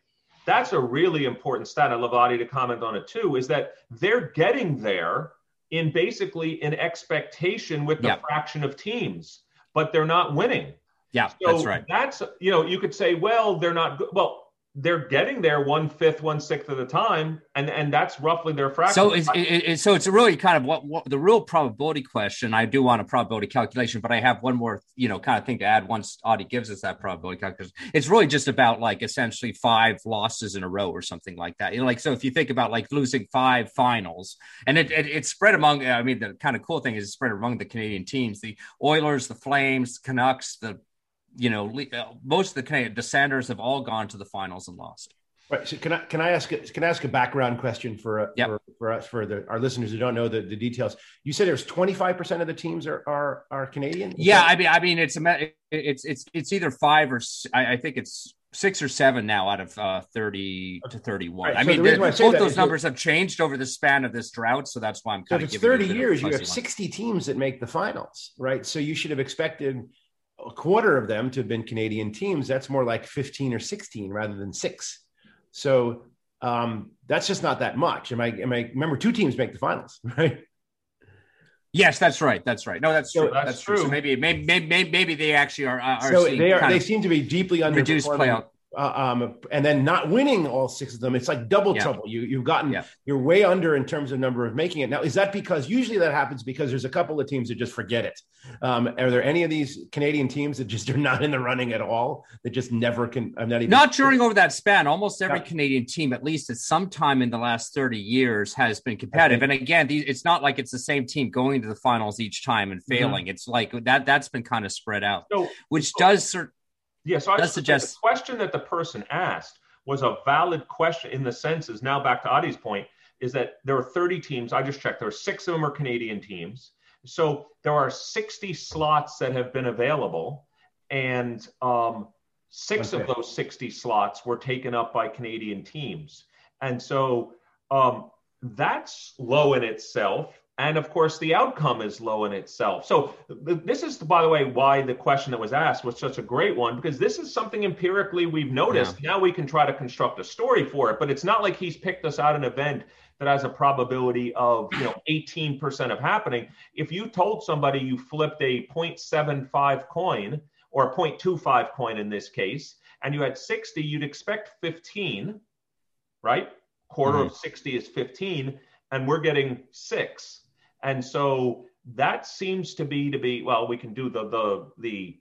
that's a really important stat. I'd love Adi to comment on it too, is that they're getting there in basically an expectation with the fraction of teams, but they're not winning. Yeah, so that's right. That's, you know, you could say, well, they're not good. Well, they're getting there one fifth, one sixth of the time, and and that's roughly their fraction. So it's it, so it's really kind of what, what the real probability question. I do want a probability calculation, but I have one more you know kind of thing to add once Adi gives us that probability calculation. It's really just about like essentially five losses in a row or something like that. You know, like so if you think about like losing five finals, and it, it it's spread among. I mean, the kind of cool thing is it's spread among the Canadian teams: the Oilers, the Flames, Canucks, the you know, uh, most of the Canadian, the Senators have all gone to the finals and lost. Right. So can I can I ask can I ask a background question for uh, yep. for, for us for the, our listeners who don't know the, the details? You said there's 25 percent of the teams are are, are Canadian. Yeah, I mean, I mean, it's a it's it's it's either five or I, I think it's six or seven now out of uh, 30 to 31. Right, I so mean, the, both those numbers have changed over the span of this drought. So that's why I'm kind so of. If it's 30 years, you have 60 teams that make the finals, right? So you should have expected a quarter of them to have been Canadian teams, that's more like 15 or 16 rather than six. So um, that's just not that much. Am I, am I, remember two teams make the finals, right? Yes, that's right. That's right. No, that's so, true. That's, that's true. true. So maybe, maybe, maybe, maybe they actually are. are so they are. They seem to be deeply reduced playoff uh, um, and then not winning all six of them, it's like double yeah. trouble. You you've gotten yeah. you're way under in terms of number of making it. Now, is that because usually that happens because there's a couple of teams that just forget it? Um, are there any of these Canadian teams that just are not in the running at all that just never can? I'm not even not during over that span. Almost every yeah. Canadian team, at least at some time in the last 30 years, has been competitive. And again, these, it's not like it's the same team going to the finals each time and mm-hmm. failing. Mm-hmm. It's like that that's been kind of spread out, so, which does cert- yeah, so I just suggest the question that the person asked was a valid question in the sense is now back to Adi's point is that there are 30 teams. I just checked. There are six of them are Canadian teams. So there are 60 slots that have been available, and um, six okay. of those 60 slots were taken up by Canadian teams. And so um, that's low in itself. And of course, the outcome is low in itself. So, this is, by the way, why the question that was asked was such a great one, because this is something empirically we've noticed. Yeah. Now we can try to construct a story for it, but it's not like he's picked us out an event that has a probability of you know 18% of happening. If you told somebody you flipped a 0.75 coin or a 0.25 coin in this case, and you had 60, you'd expect 15, right? Quarter mm-hmm. of 60 is 15, and we're getting six. And so that seems to be to be well we can do the the the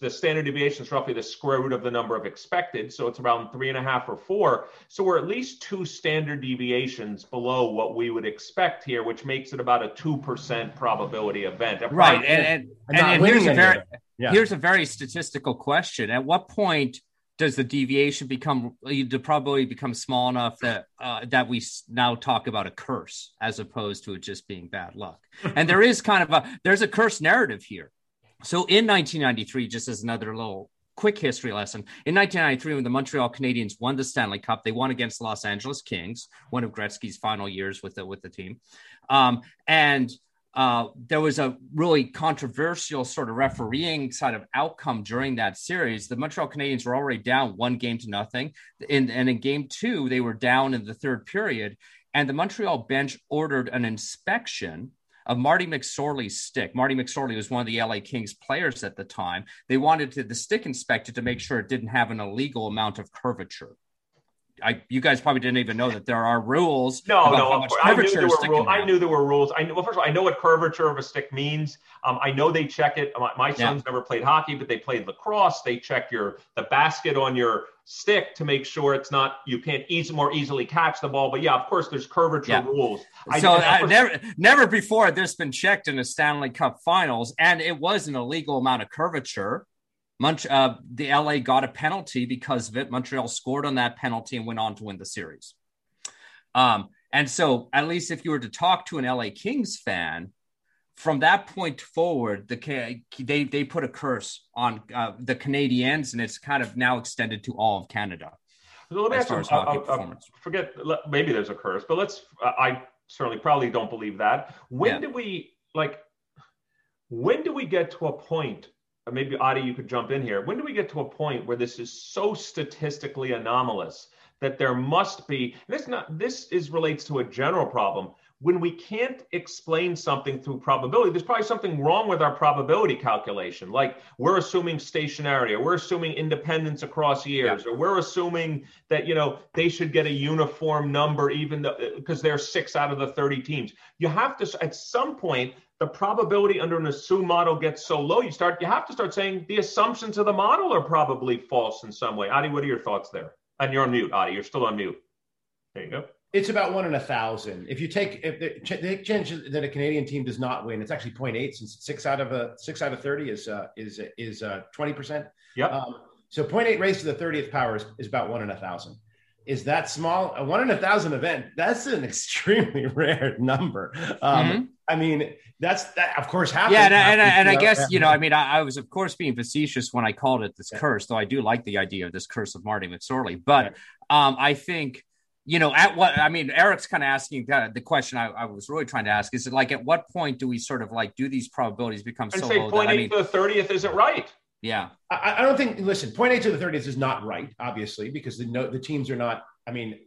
the standard deviation is roughly the square root of the number of expected. So it's around three and a half or four. So we're at least two standard deviations below what we would expect here which makes it about a 2% probability event. Right. And and, and, and here's a very yeah. here's a very statistical question. At what point does the deviation become the probability become small enough that uh, that we now talk about a curse as opposed to it just being bad luck and there is kind of a there's a curse narrative here so in 1993 just as another little quick history lesson. In 1993, when the Montreal Canadiens won the Stanley Cup, they won against the Los Angeles Kings, one of Gretzky's final years with the with the team, um, and uh, there was a really controversial sort of refereeing side of outcome during that series. The Montreal Canadiens were already down one game to nothing, in, and in game two they were down in the third period, and the Montreal bench ordered an inspection of Marty McSorley's stick. Marty McSorley was one of the LA Kings players at the time. They wanted to, the stick inspected to make sure it didn't have an illegal amount of curvature. I, you guys probably didn't even know that there are rules. No, no, I knew, there were rules. I knew there were rules. I knew, well, first of all, I know what curvature of a stick means. Um, I know they check it. My, my sons yeah. never played hockey, but they played lacrosse. They check your the basket on your stick to make sure it's not you can't easy more easily catch the ball. But yeah, of course, there's curvature yeah. rules. So I, never never before this been checked in the Stanley Cup Finals, and it was an illegal amount of curvature. Munch, uh, the LA got a penalty because of it. Montreal scored on that penalty and went on to win the series. Um, and so, at least if you were to talk to an LA Kings fan, from that point forward, the they they put a curse on uh, the Canadiens, and it's kind of now extended to all of Canada. So let me ask you, uh, forget maybe there's a curse, but let's. Uh, I certainly probably don't believe that. When yeah. do we like? When do we get to a point maybe Adi, you could jump in here. When do we get to a point where this is so statistically anomalous that there must be? this not this is relates to a general problem. When we can't explain something through probability, there's probably something wrong with our probability calculation. Like we're assuming stationarity, or we're assuming independence across years, yeah. or we're assuming that you know they should get a uniform number, even though because they're six out of the 30 teams. You have to at some point the probability under an assumed model gets so low, you start you have to start saying the assumptions of the model are probably false in some way. Adi, what are your thoughts there? And you're on mute, Adi. You're still on mute. There you go. It's about one in a thousand. If you take if the, the change that a Canadian team does not win, it's actually 0.8 since six out of a six out of 30 is uh, is is uh, 20%. Yeah. Um, so 0.8 raised to the 30th power is, is about one in a thousand is that small a one in a thousand event that's an extremely rare number um, mm-hmm. i mean that's that of course happens yeah and, and, and, i guess you know i mean I, I, was of course being facetious when i called it this yeah. curse though i do like the idea of this curse of marty mcsorley but yeah. um, i think you know at what i mean eric's kind of asking that the question I, I, was really trying to ask is it like at what point do we sort of like do these probabilities become and so say low point that, I mean, to the 30th isn't right yeah, I, I, don't think. Listen, point eight to the thirtieth is not right, obviously, because the no, the teams are not. I mean,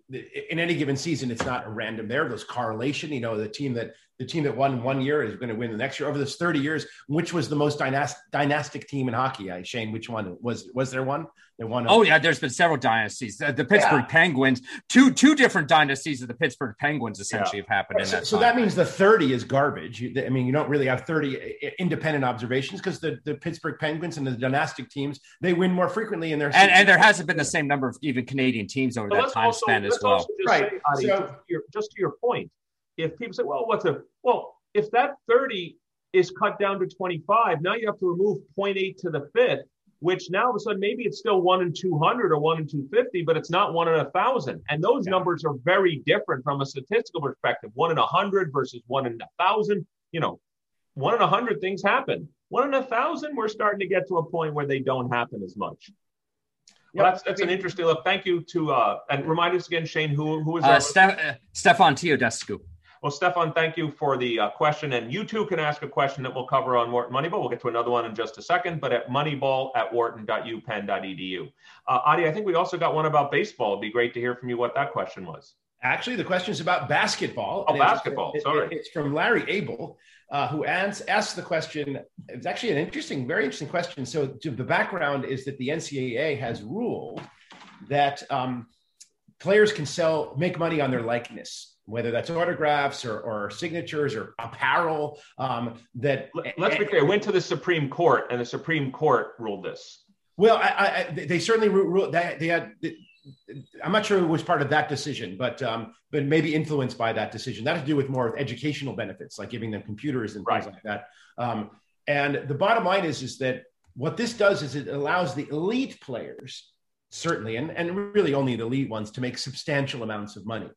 in any given season, it's not a random. There, there's correlation. You know, the team that the team that won one year is going to win the next year. Over this thirty years, which was the most dynastic, dynastic team in hockey? I Shane, which one was was there one? There one. Oh yeah, there's been several dynasties. The, the Pittsburgh yeah. Penguins, two two different dynasties of the Pittsburgh Penguins essentially yeah. have happened in so, that. So that means the thirty is garbage. I mean, you don't really have thirty eh, eh, independent observations because the, the Pittsburgh Penguins and the dynastic teams they win more frequently in their and, and there hasn't been the same number of even Canadian teams over that time also, span as well. right. Say, Adi, so, just, to your, just to your point, if people say, "Well, what's a well," if that thirty is cut down to 25, now you have to remove 0.8 to the fifth which now all of a sudden maybe it's still one in 200 or one in 250, but it's not one in a thousand. And those yeah. numbers are very different from a statistical perspective. One in a hundred versus one in a thousand. You know, one in a hundred things happen. One in a thousand, we're starting to get to a point where they don't happen as much. Well, that's that's an interesting look. Thank you to uh, and remind us again, Shane, who who is uh, Ste- uh, Stefan Teodescu. Well, Stefan, thank you for the uh, question. And you too can ask a question that we'll cover on Wharton Moneyball. We'll get to another one in just a second, but at moneyball at wharton.upenn.edu. Uh, Adi, I think we also got one about baseball. It'd be great to hear from you what that question was. Actually, the question is about basketball. Oh, basketball. It's, Sorry. It, it's from Larry Abel, uh, who asks, asks the question. It's actually an interesting, very interesting question. So, the background is that the NCAA has ruled that um, players can sell, make money on their likeness whether that's autographs or, or signatures or apparel. Um, that let's be clear, went to the Supreme Court, and the Supreme Court ruled this. Well, I, I, they certainly ruled that they had. I'm not sure it was part of that decision, but um, but maybe influenced by that decision. That had to do with more educational benefits, like giving them computers and things right. like that. Um, and the bottom line is is that what this does is it allows the elite players, certainly, and, and really only the elite ones, to make substantial amounts of money.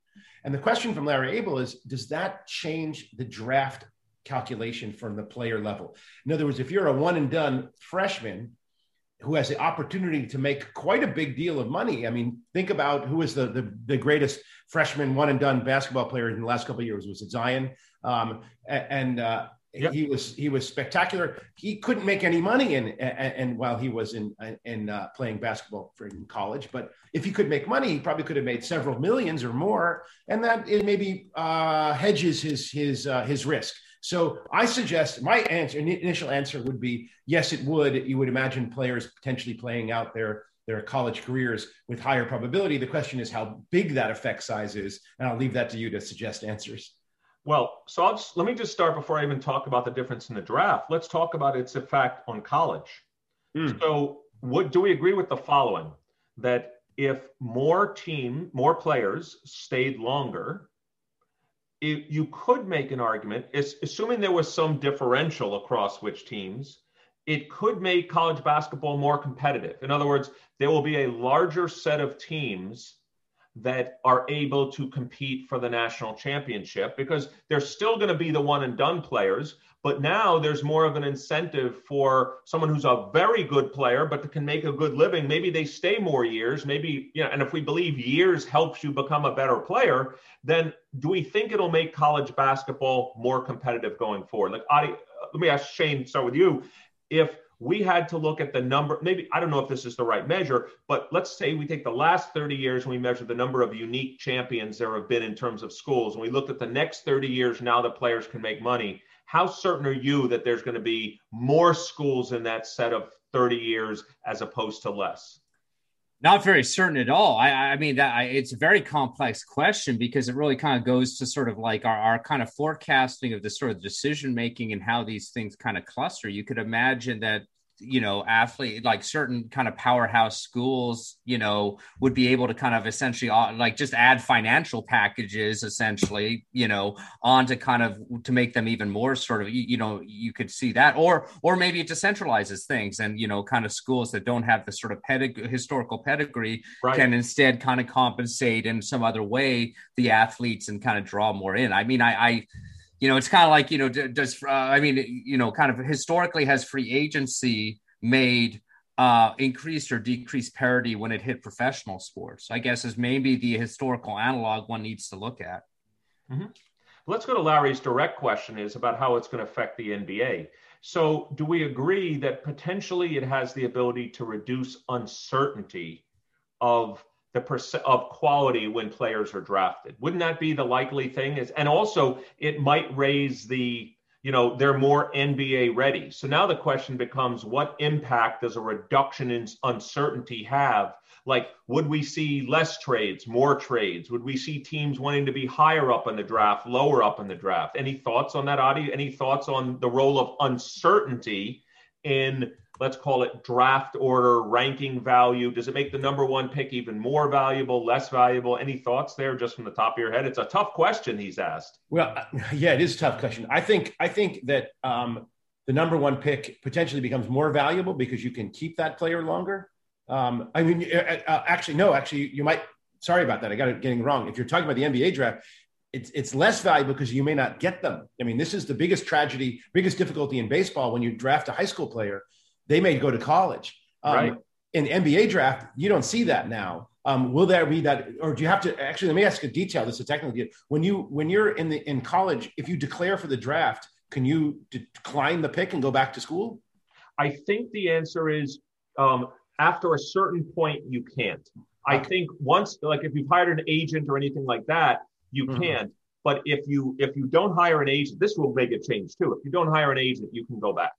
And the question from Larry Abel is Does that change the draft calculation from the player level? In other words, if you're a one and done freshman, who has the opportunity to make quite a big deal of money. I mean, think about who is the the, the greatest freshman one and done basketball player in the last couple of years. Was it Zion? Um, and uh, Yep. He was he was spectacular. He couldn't make any money in and while he was in in uh, playing basketball for in college. But if he could make money, he probably could have made several millions or more, and that it maybe uh, hedges his his uh, his risk. So I suggest my answer, initial answer would be yes, it would. You would imagine players potentially playing out their their college careers with higher probability. The question is how big that effect size is, and I'll leave that to you to suggest answers. Well, so I'll just, let me just start before I even talk about the difference in the draft. Let's talk about its effect on college. Mm. So, what do we agree with the following? That if more team, more players stayed longer, it, you could make an argument, assuming there was some differential across which teams, it could make college basketball more competitive. In other words, there will be a larger set of teams that are able to compete for the national championship because they're still going to be the one and done players. But now there's more of an incentive for someone who's a very good player, but can make a good living. Maybe they stay more years. Maybe, you know, and if we believe years helps you become a better player, then do we think it'll make college basketball more competitive going forward? Like, Adi, uh, let me ask Shane, start with you. If we had to look at the number maybe i don't know if this is the right measure but let's say we take the last 30 years and we measure the number of unique champions there have been in terms of schools and we looked at the next 30 years now that players can make money how certain are you that there's going to be more schools in that set of 30 years as opposed to less not very certain at all. I, I mean, that I, it's a very complex question because it really kind of goes to sort of like our, our kind of forecasting of the sort of decision making and how these things kind of cluster. You could imagine that you know athlete like certain kind of powerhouse schools you know would be able to kind of essentially uh, like just add financial packages essentially you know on to kind of to make them even more sort of you, you know you could see that or or maybe it decentralizes things and you know kind of schools that don't have the sort of pedig- historical pedigree right. can instead kind of compensate in some other way the athletes and kind of draw more in i mean i i you know, it's kind of like, you know, does, uh, I mean, you know, kind of historically has free agency made uh, increased or decreased parity when it hit professional sports? I guess is maybe the historical analog one needs to look at. Mm-hmm. Let's go to Larry's direct question is about how it's going to affect the NBA. So, do we agree that potentially it has the ability to reduce uncertainty of the percent of quality when players are drafted. Wouldn't that be the likely thing? Is and also it might raise the you know they're more NBA ready. So now the question becomes what impact does a reduction in uncertainty have? Like would we see less trades, more trades? Would we see teams wanting to be higher up in the draft, lower up in the draft? Any thoughts on that, Adi? Any thoughts on the role of uncertainty in let's call it draft order ranking value. Does it make the number one pick even more valuable less valuable? Any thoughts there just from the top of your head? It's a tough question he's asked. Well yeah it is a tough question. I think i think that um, the number one pick potentially becomes more valuable because you can keep that player longer. Um, i mean uh, uh, actually no actually you might sorry about that. I got it getting wrong. If you're talking about the nba draft it's, it's less valuable because you may not get them. I mean, this is the biggest tragedy, biggest difficulty in baseball when you draft a high school player they may go to college. Um, right. In the NBA draft, you don't see that now. Um, will there be that, or do you have to actually? Let me ask a detail. This is technically when you when you're in the in college, if you declare for the draft, can you decline the pick and go back to school? I think the answer is um, after a certain point you can't. I think once, like if you've hired an agent or anything like that, you mm-hmm. can't. But if you if you don't hire an agent, this will make a change too. If you don't hire an agent, you can go back.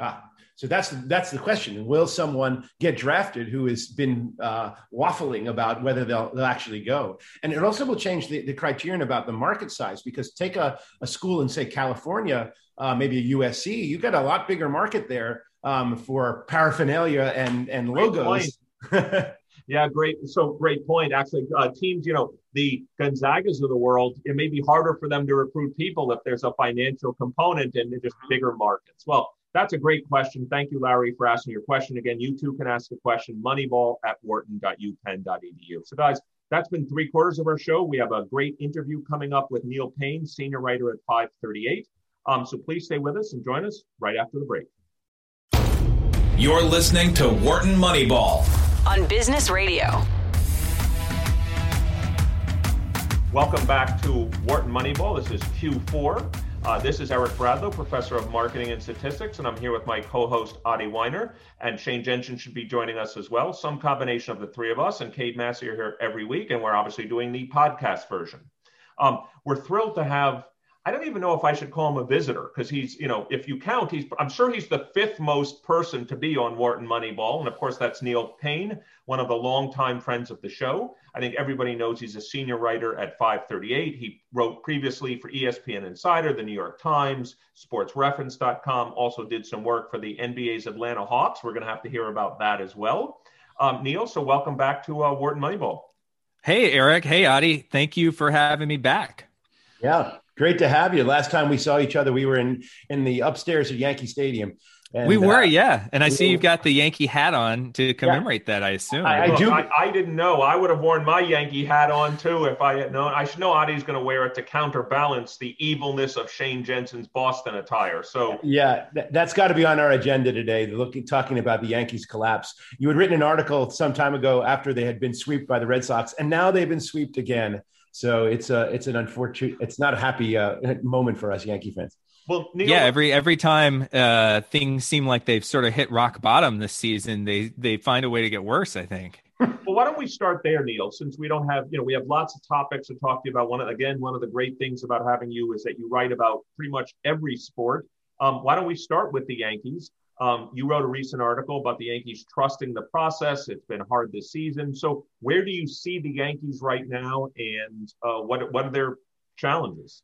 Ah, so that's that's the question: Will someone get drafted who has been uh, waffling about whether they'll, they'll actually go? And it also will change the, the criterion about the market size because take a, a school in say California, uh, maybe a USC, You've got a lot bigger market there um, for paraphernalia and and logos. yeah, great. So great point. Actually, uh, teams, you know, the Gonzagas of the world, it may be harder for them to recruit people if there's a financial component and just bigger markets. Well that's a great question. Thank you, Larry, for asking your question. Again, you too can ask a question, moneyball at wharton.upenn.edu. So, guys, that's been three quarters of our show. We have a great interview coming up with Neil Paine, senior writer at 538. Um, so please stay with us and join us right after the break. You're listening to Wharton Moneyball on Business Radio. Welcome back to Wharton Moneyball. This is Q4. Uh, this is Eric Bradlow, professor of marketing and statistics, and I'm here with my co-host Adi Wyner, and Shane Jensen should be joining us as well. Some combination of the three of us, and Cade Massey are here every week, and we're obviously doing the podcast version. Um, we're thrilled to have I don't even know if I should call him a visitor because he's, you know, if you count, he's, I'm sure he's the fifth most person to be on Wharton Moneyball. And of course, that's Neil Paine, one of the longtime friends of the show. I think everybody knows he's a senior writer at 538. He wrote previously for ESPN Insider, the New York Times, sportsreference.com, also did some work for the NBA's Atlanta Hawks. We're going to have to hear about that as well. Um, Neil, so welcome back to uh, Wharton Moneyball. Hey, Eric. Hey, Adi. Thank you for having me back. Yeah, Great to have you. Last time we saw each other, we were in in the upstairs at Yankee Stadium. And, we were, uh, yeah. And I see you've got the Yankee hat on to commemorate yeah. that. I assume. I, I do. I, I, didn't know. I would have worn my Yankee hat on too if I had known. I should know Adi's going to wear it to counterbalance the evilness of Shane Jensen's Boston attire. So yeah, that, has got to be on our agenda today. Looking, talking about the Yankees collapse. You had written an article some time ago after they had been swept by the Red Sox, and now they've been swept again. So it's a it's an unfortunate it's not a happy uh, moment for us Yankee fans. Well, Neil, yeah, every every time uh, things seem like they've sort of hit rock bottom this season, they they find a way to get worse. I think. well, why don't we start there, Neil? Since we don't have, you know, we have lots of topics to talk to you about. One again, one of the great things about having you is that you write about pretty much every sport. Um, why don't we start with the Yankees? Um, you wrote a recent article about the Yankees trusting the process. It's been hard this season. So, where do you see the Yankees right now, and uh, what what are their challenges?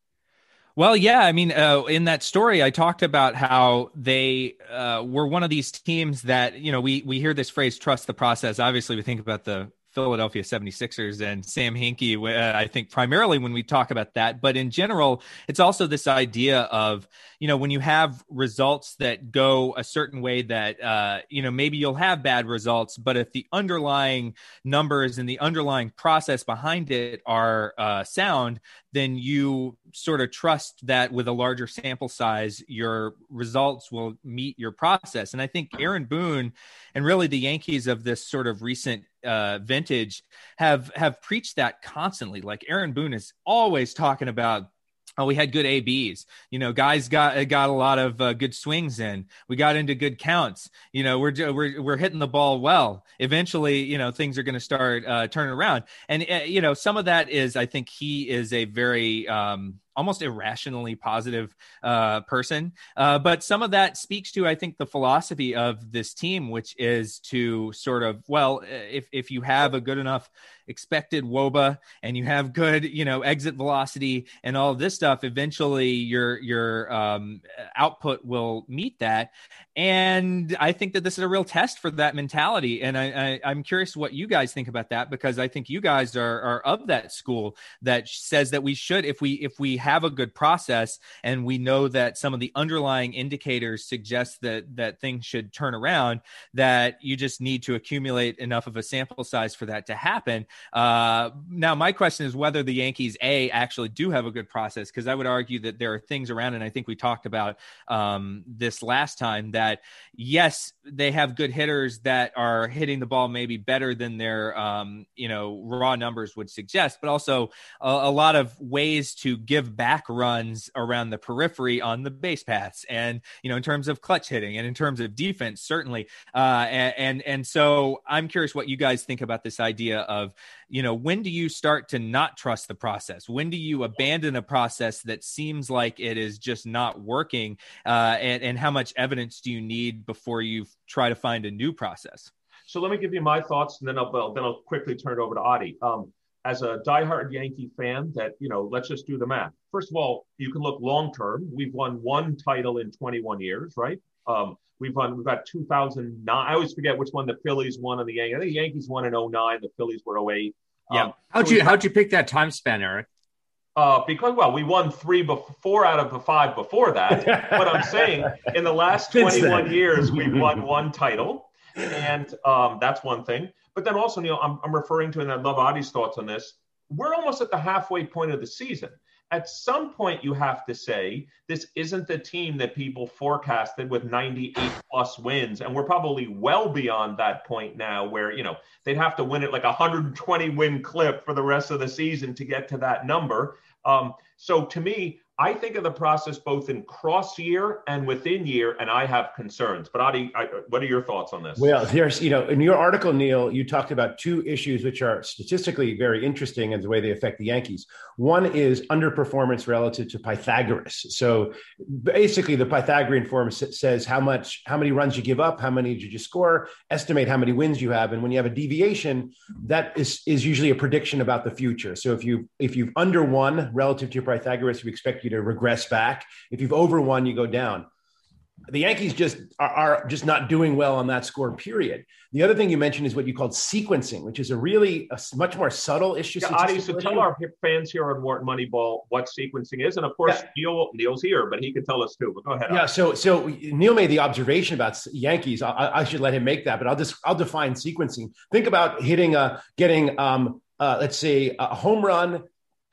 Well, yeah, I mean, uh, in that story, I talked about how they uh, were one of these teams that you know we we hear this phrase "trust the process." Obviously, we think about the Philadelphia 76ers and Sam Hinkie, uh, I think primarily when we talk about that. But in general, it's also this idea of, you know, when you have results that go a certain way that, uh, you know, maybe you'll have bad results, but if the underlying numbers and the underlying process behind it are uh, sound, then you sort of trust that with a larger sample size, your results will meet your process. And I think Aaron Boone and really the Yankees of this sort of recent uh, vintage have have preached that constantly. Like Aaron Boone is always talking about Oh, we had good ABs. You know, guys got got a lot of uh, good swings in. We got into good counts. You know, we're we're we're hitting the ball well. Eventually, you know, things are going to start uh, turning around. And uh, you know, some of that is, I think, he is a very um, almost irrationally positive uh, person. Uh, but some of that speaks to, I think, the philosophy of this team, which is to sort of, well, if if you have a good enough expected woba and you have good you know exit velocity and all this stuff eventually your your um, output will meet that and i think that this is a real test for that mentality and I, I am curious what you guys think about that because i think you guys are, are of that school that says that we should if we if we have a good process and we know that some of the underlying indicators suggest that that things should turn around that you just need to accumulate enough of a sample size for that to happen. Uh, now, my question is whether the Yankees a actually do have a good process because I would argue that there are things around, and I think we talked about um, this last time that yes, they have good hitters that are hitting the ball maybe better than their um, you know raw numbers would suggest, but also a, a lot of ways to give back runs around the periphery on the base paths, and you know in terms of clutch hitting and in terms of defense, certainly. Uh, and, and and so I'm curious what you guys think about this idea of you know when do you start to not trust the process? When do you abandon a process that seems like it is just not working? Uh, and, and how much evidence do you need before you try to find a new process? So let me give you my thoughts and then i'll then i'll quickly turn it over to adi. Um, as a diehard Yankee fan, that you know, let's just do the math. First of all, you can look long term. We've won one title in 21 years, right? Um, we've won. We've got 2009. I always forget which one the Phillies won and the Yankees. I think the Yankees won in 09. The Phillies were 08. Yeah. Um, how'd so you how'd you pick that time span, Eric? Uh, because well, we won three before out of the five before that. but I'm saying in the last 21 years, we've won one title, and um, that's one thing. But then also, Neil, I'm, I'm referring to, and I love Adi's thoughts on this. We're almost at the halfway point of the season. at some point you have to say this isn't the team that people forecasted with 98 plus wins and we're probably well beyond that point now where you know they'd have to win it like a 120 win clip for the rest of the season to get to that number um, so to me I think of the process both in cross year and within year, and I have concerns. But Adi, I, what are your thoughts on this? Well, there's, you know, in your article, Neil, you talked about two issues which are statistically very interesting in the way they affect the Yankees. One is underperformance relative to Pythagoras. So basically, the Pythagorean form says how much, how many runs you give up, how many did you score, estimate how many wins you have, and when you have a deviation, that is is usually a prediction about the future. So if you if you've under one relative to your Pythagoras, we expect you to regress back. If you've over one, you go down. The Yankees just are, are, just not doing well on that score, period. The other thing you mentioned is what you called sequencing, which is a really a much more subtle issue. Yeah, Adi, so tell our fans here on Wharton Moneyball what sequencing is. And of course, yeah. Neil, Neil's here, but he can tell us too. But go ahead. Yeah, so so Neil made the observation about Yankees. I, I, should let him make that, but I'll just I'll define sequencing. Think about hitting a getting um uh, let's say a home run,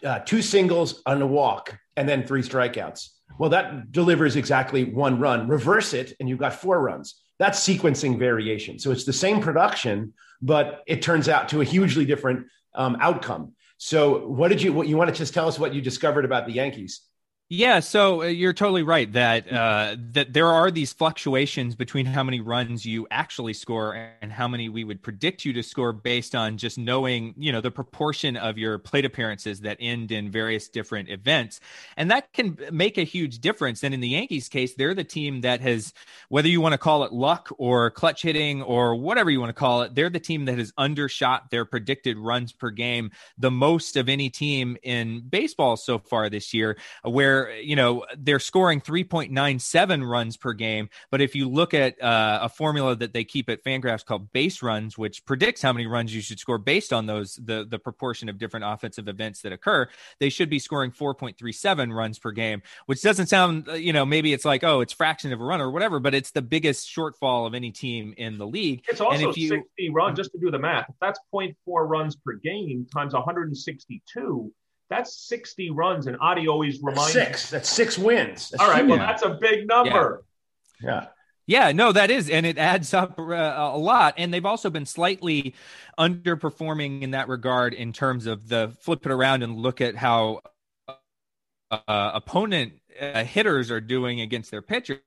uh, two singles and a walk and then three strikeouts. Well, that delivers exactly one run. Reverse it, and you've got four runs. That's sequencing variation. So it's the same production, but it turns out to a hugely different um, outcome. So, what did you? What you want to just tell us what you discovered about the Yankees? Yeah, so uh, you're totally right that uh, that there are these fluctuations between how many runs you actually score and how many we would predict you to score based on just knowing, you know, the proportion of your plate appearances that end in various different events, and that can make a huge difference. And in the Yankees' case, they're the team that has, whether you want to call it luck or clutch hitting or whatever you want to call it, they're the team that has undershot their predicted runs per game the most of any team in baseball so far this year, where you know they're scoring 3.97 runs per game. But if you look at uh, a formula that they keep at fangraphs called base runs which predicts how many runs you should score based on those the the proportion of different offensive events that occur they should be scoring 4.37 runs per game which doesn't sound uh, you know maybe it's like oh it's fraction of a run or whatever but it's the biggest shortfall of any team in the league. It's also you, 60 runs just to do the math if that's 0.4 runs per game times 162 that's 60 runs, and Adi always reminds six. That's six wins. That's All right, well, that's a big number. Yeah. yeah. Yeah, no, that is, and it adds up uh, a lot. And they've also been slightly underperforming in that regard in terms of the flip it around and look at how uh, opponent uh, hitters are doing against their pitchers.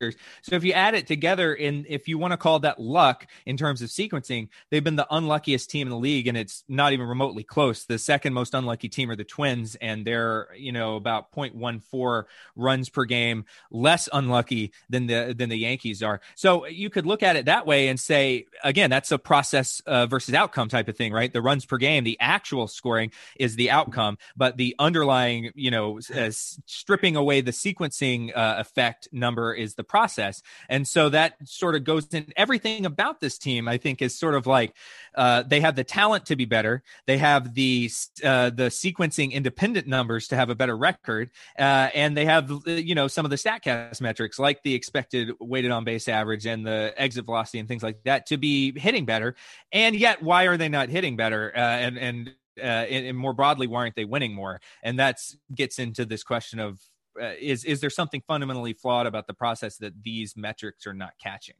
So if you add it together, and if you want to call that luck in terms of sequencing, they've been the unluckiest team in the league, and it's not even remotely close. The second most unlucky team are the Twins, and they're you know about 0.14 runs per game less unlucky than the than the Yankees are. So you could look at it that way and say again, that's a process uh, versus outcome type of thing, right? The runs per game, the actual scoring is the outcome, but the underlying you know uh, stripping away the sequencing uh, effect number is the process. And so that sort of goes in everything about this team, I think, is sort of like uh, they have the talent to be better. They have the uh, the sequencing independent numbers to have a better record, uh, and they have you know some of the Statcast metrics like the expected weighted on base average and the exit velocity and things like that to be hitting better. And yet, why are they not hitting better? Uh, and and uh, and, and, more broadly, why aren't they winning more? And that gets into this question of uh, is is there something fundamentally flawed about the process that these metrics are not catching?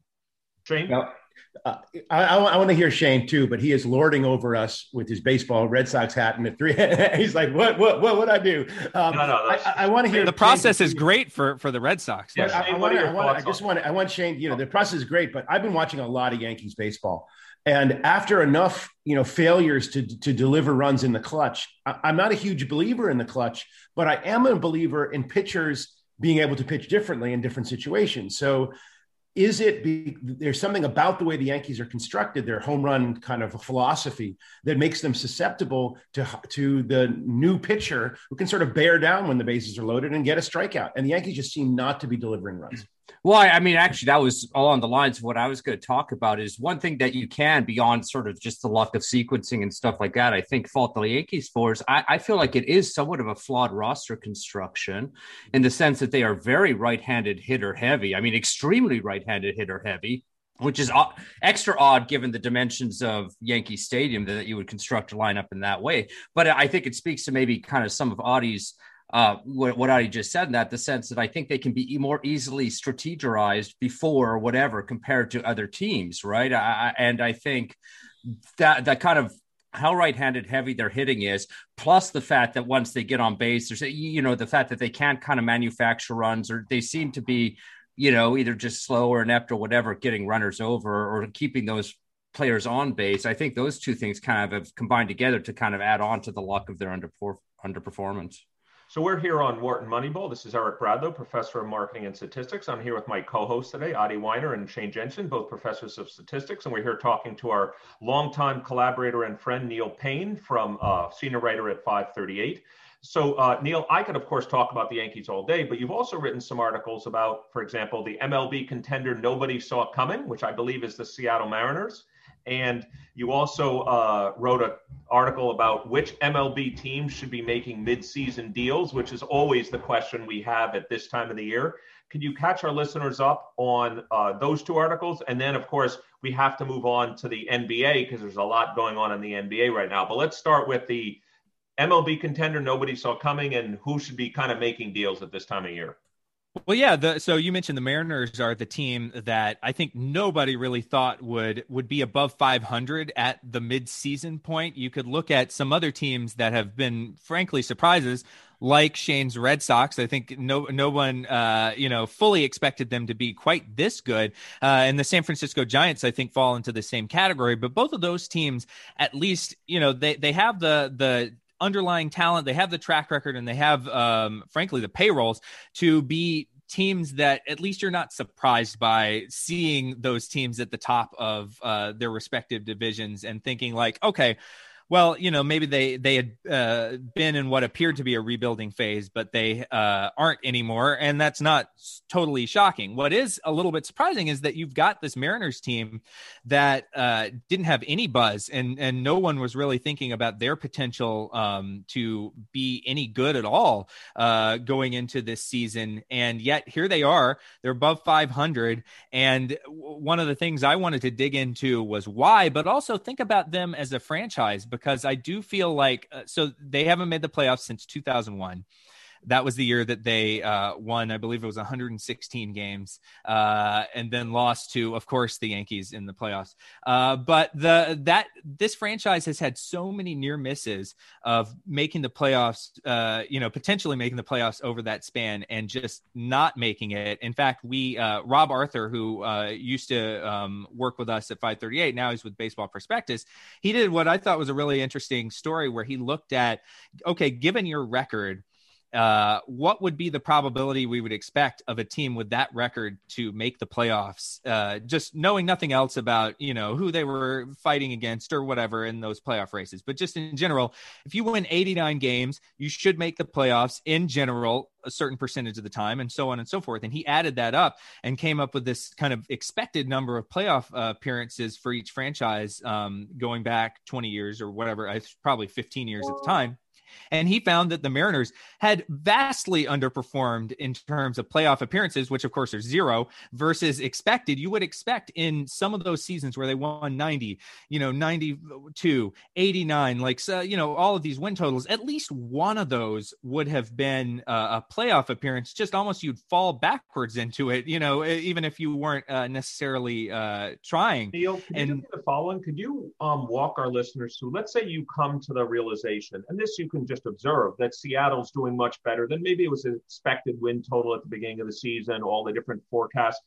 Shane. Now, uh, I, I, I, want to hear Shane too, but he is lording over us with his baseball Red Sox hat and the three. he's like, "What? What? What would I do?" Um, no, no, I, I, want to hear the process is great for for the Red Sox. Yeah, I, want, I, just want. I want Shane. You know, the process is great, but I've been watching a lot of Yankees baseball, and after enough, you know, failures to to deliver runs in the clutch, I, I'm not a huge believer in the clutch, but I am a believer in pitchers being able to pitch differently in different situations. So, is it be, there's something about the way the Yankees are constructed, their home run kind of philosophy that makes them susceptible to to the new pitcher who can sort of bear down when the bases are loaded and get a strikeout. And the Yankees just seem not to be delivering runs. Well, I mean, actually, that was along the lines of what I was going to talk about. Is one thing that you can, beyond sort of just the luck of sequencing and stuff like that, I think fault the Yankees for is I, I feel like it is somewhat of a flawed roster construction in the sense that they are very right handed hitter heavy. I mean, extremely right handed hitter heavy which is uh, extra odd given the dimensions of Yankee Stadium that you would construct a lineup in that way. But I think it speaks to maybe kind of some of Adi's uh, what, what I just said in that the sense that I think they can be more easily strategized before whatever compared to other teams, right? I, and I think that that kind of how right-handed heavy their hitting is, plus the fact that once they get on base, there's you know the fact that they can't kind of manufacture runs or they seem to be, you know, either just slow or inept or whatever, getting runners over or keeping those players on base. I think those two things kind of have combined together to kind of add on to the luck of their underperformance. So we're here on Wharton Moneyball. This is Eric Bradlow, professor of marketing and statistics. I'm here with my co-hosts today, Adi Wyner and Shane Jensen, both professors of statistics, and we're here talking to our longtime collaborator and friend Neil Paine from uh, senior writer at 538. So, uh, Neil, I could, of course, talk about the Yankees all day, but you've also written some articles about, for example, the MLB contender nobody saw coming, which I believe is the Seattle Mariners. And you also uh, wrote an article about which MLB teams should be making midseason deals, which is always the question we have at this time of the year. Could you catch our listeners up on uh, those two articles? And then, of course, we have to move on to the NBA because there's a lot going on in the NBA right now. But let's start with the MLB contender nobody saw coming and who should be kind of making deals at this time of year. Well, yeah. The, so you mentioned the Mariners are the team that I think nobody really thought would would be above 500 at the midseason point. You could look at some other teams that have been, frankly, surprises, like Shane's Red Sox. I think no no one uh, you know fully expected them to be quite this good. Uh, and the San Francisco Giants, I think, fall into the same category. But both of those teams, at least, you know, they they have the the underlying talent, they have the track record, and they have, um, frankly, the payrolls to be teams that at least you're not surprised by seeing those teams at the top of uh, their respective divisions and thinking like, okay, well, you know, maybe they they had uh, been in what appeared to be a rebuilding phase, but they uh, aren't anymore, and that's not totally shocking. What is a little bit surprising is that you've got this Mariners team that uh, didn't have any buzz, and and no one was really thinking about their potential um, to be any good at all uh, going into this season, and yet here they are. They're above 500, and one of the things I wanted to dig into was why, but also think about them as a franchise because I do feel like uh, so they haven't made the playoffs since 2001 that was the year that they uh, won, I believe it was 116 games, uh, and then lost to, of course, the Yankees in the playoffs. Uh, but the that this franchise has had so many near misses of making the playoffs, uh, you know, potentially making the playoffs over that span and just not making it. In fact, we uh, Rob Arthur, who uh, used to um, work with us at 538, now he's with Baseball Prospectus. He did what I thought was a really interesting story where he looked at, okay, given your record uh, what would be the probability we would expect of a team with that record to make the playoffs? Uh, just knowing nothing else about you know who they were fighting against or whatever in those playoff races, but just in general, if you win 89 games, you should make the playoffs in general a certain percentage of the time, and so on and so forth. And he added that up and came up with this kind of expected number of playoff uh, appearances for each franchise um, going back 20 years or whatever, probably 15 years at the time and he found that the Mariners had vastly underperformed in terms of playoff appearances, which of course are zero versus expected. You would expect in some of those seasons where they won 90, you know, 92, 89, like, so, you know, all of these win totals, at least one of those would have been uh, a playoff appearance. Just almost you'd fall backwards into it, you know, even if you weren't uh, necessarily uh, trying. Neil, could and, you the following? Could you um, walk our listeners through, let's say you come to the realization, and this you can just observe that Seattle's doing much better than maybe it was an expected win total at the beginning of the season, all the different forecasts.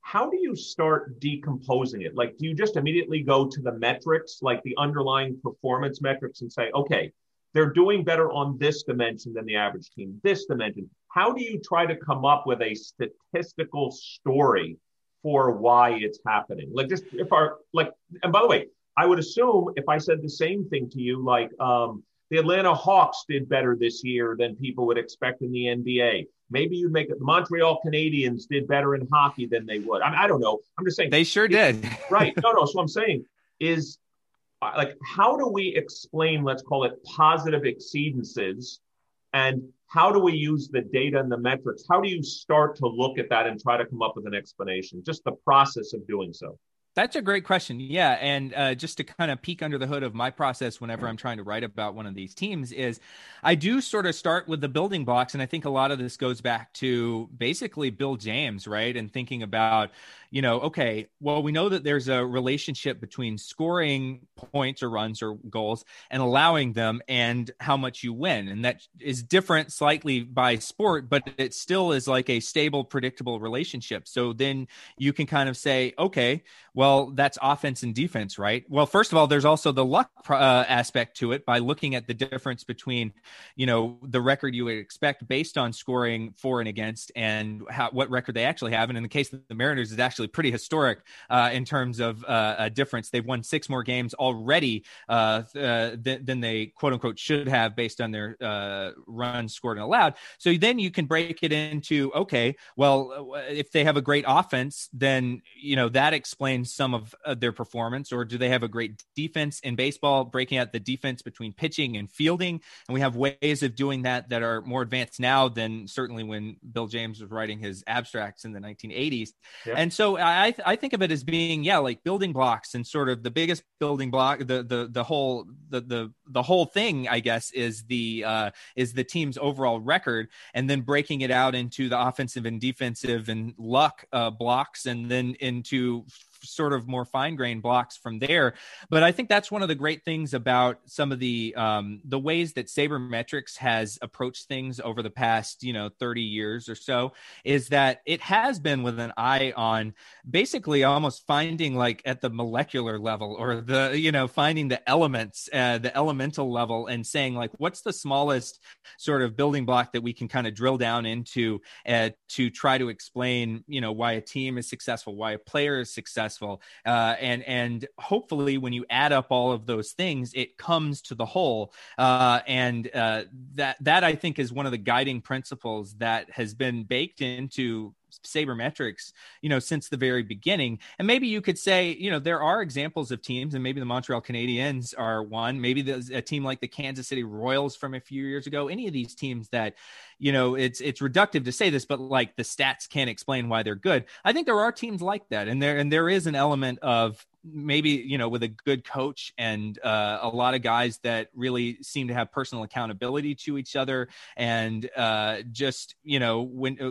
How do you start decomposing it? Like, do you just immediately go to the metrics, like the underlying performance metrics, and say, okay, they're doing better on this dimension than the average team, this dimension? How do you try to come up with a statistical story for why it's happening? Like, just if our, like, and by the way, I would assume if I said the same thing to you, like, um, the Atlanta Hawks did better this year than people would expect in the NBA. Maybe you'd make it. The Montreal Canadiens did better in hockey than they would. I, mean, I don't know. I'm just saying they sure did. right? No, no. So I'm saying is uh, like, how do we explain? Let's call it positive exceedances, and how do we use the data and the metrics? How do you start to look at that and try to come up with an explanation? Just the process of doing so. That's a great question. Yeah. And uh, just to kind of peek under the hood of my process whenever I'm trying to write about one of these teams is I do sort of start with the building blocks. And I think a lot of this goes back to basically Bill James, right? And thinking about, you know, okay, well, we know that there's a relationship between scoring points or runs or goals and allowing them and how much you win. And that is different slightly by sport, but it still is like a stable, predictable relationship. So then you can kind of say, okay, well, that's offense and defense, right? Well, first of all, there's also the luck uh, aspect to it by looking at the difference between, you know, the record you would expect based on scoring for and against and how, what record they actually have. And in the case of the Mariners, is actually pretty historic uh, in terms of uh, a difference. They've won six more games already uh, uh than, than, they quote unquote should have based on their uh, runs scored and allowed. So then you can break it into okay, well, if they have a great offense, then you know that explains some of uh, their performance, or do they have a great defense in baseball, breaking out the defense between pitching and fielding? And we have ways of doing that that are more advanced now than certainly when Bill James was writing his abstracts in the 1980s. Yeah. And so I I think of it as being yeah like building blocks and sort of the biggest building block the the the whole the the the whole thing I guess is the uh, is the team's overall record and then breaking it out into the offensive and defensive and luck uh, blocks and then into sort of more fine grained blocks from there. But I think that's one of the great things about some of the um, the ways that sabermetrics has approached things over the past you know 30 years or so is that it has been with an eye on basically almost finding like at the molecular level or the you know finding the elements uh, the elemental level and saying like what's the smallest sort of building block that we can kind of drill down into uh, to try to explain you know why a team is successful why a player is successful successful. Uh, and and hopefully, when you add up all of those things, it comes to the whole. Uh, and uh, that that I think is one of the guiding principles that has been baked into sabermetrics you know since the very beginning. And maybe you could say you know there are examples of teams and maybe the montreal canadiens are one. Maybe there's a team like the kansas city royals from a few years ago. Any of these teams that you know it's it's reductive to say this but like the stats can't explain why they're good. I think there are teams like that and there and there is an element of maybe you know with a good coach and uh, a lot of guys that really seem to have personal accountability to each other and uh, just you know when uh,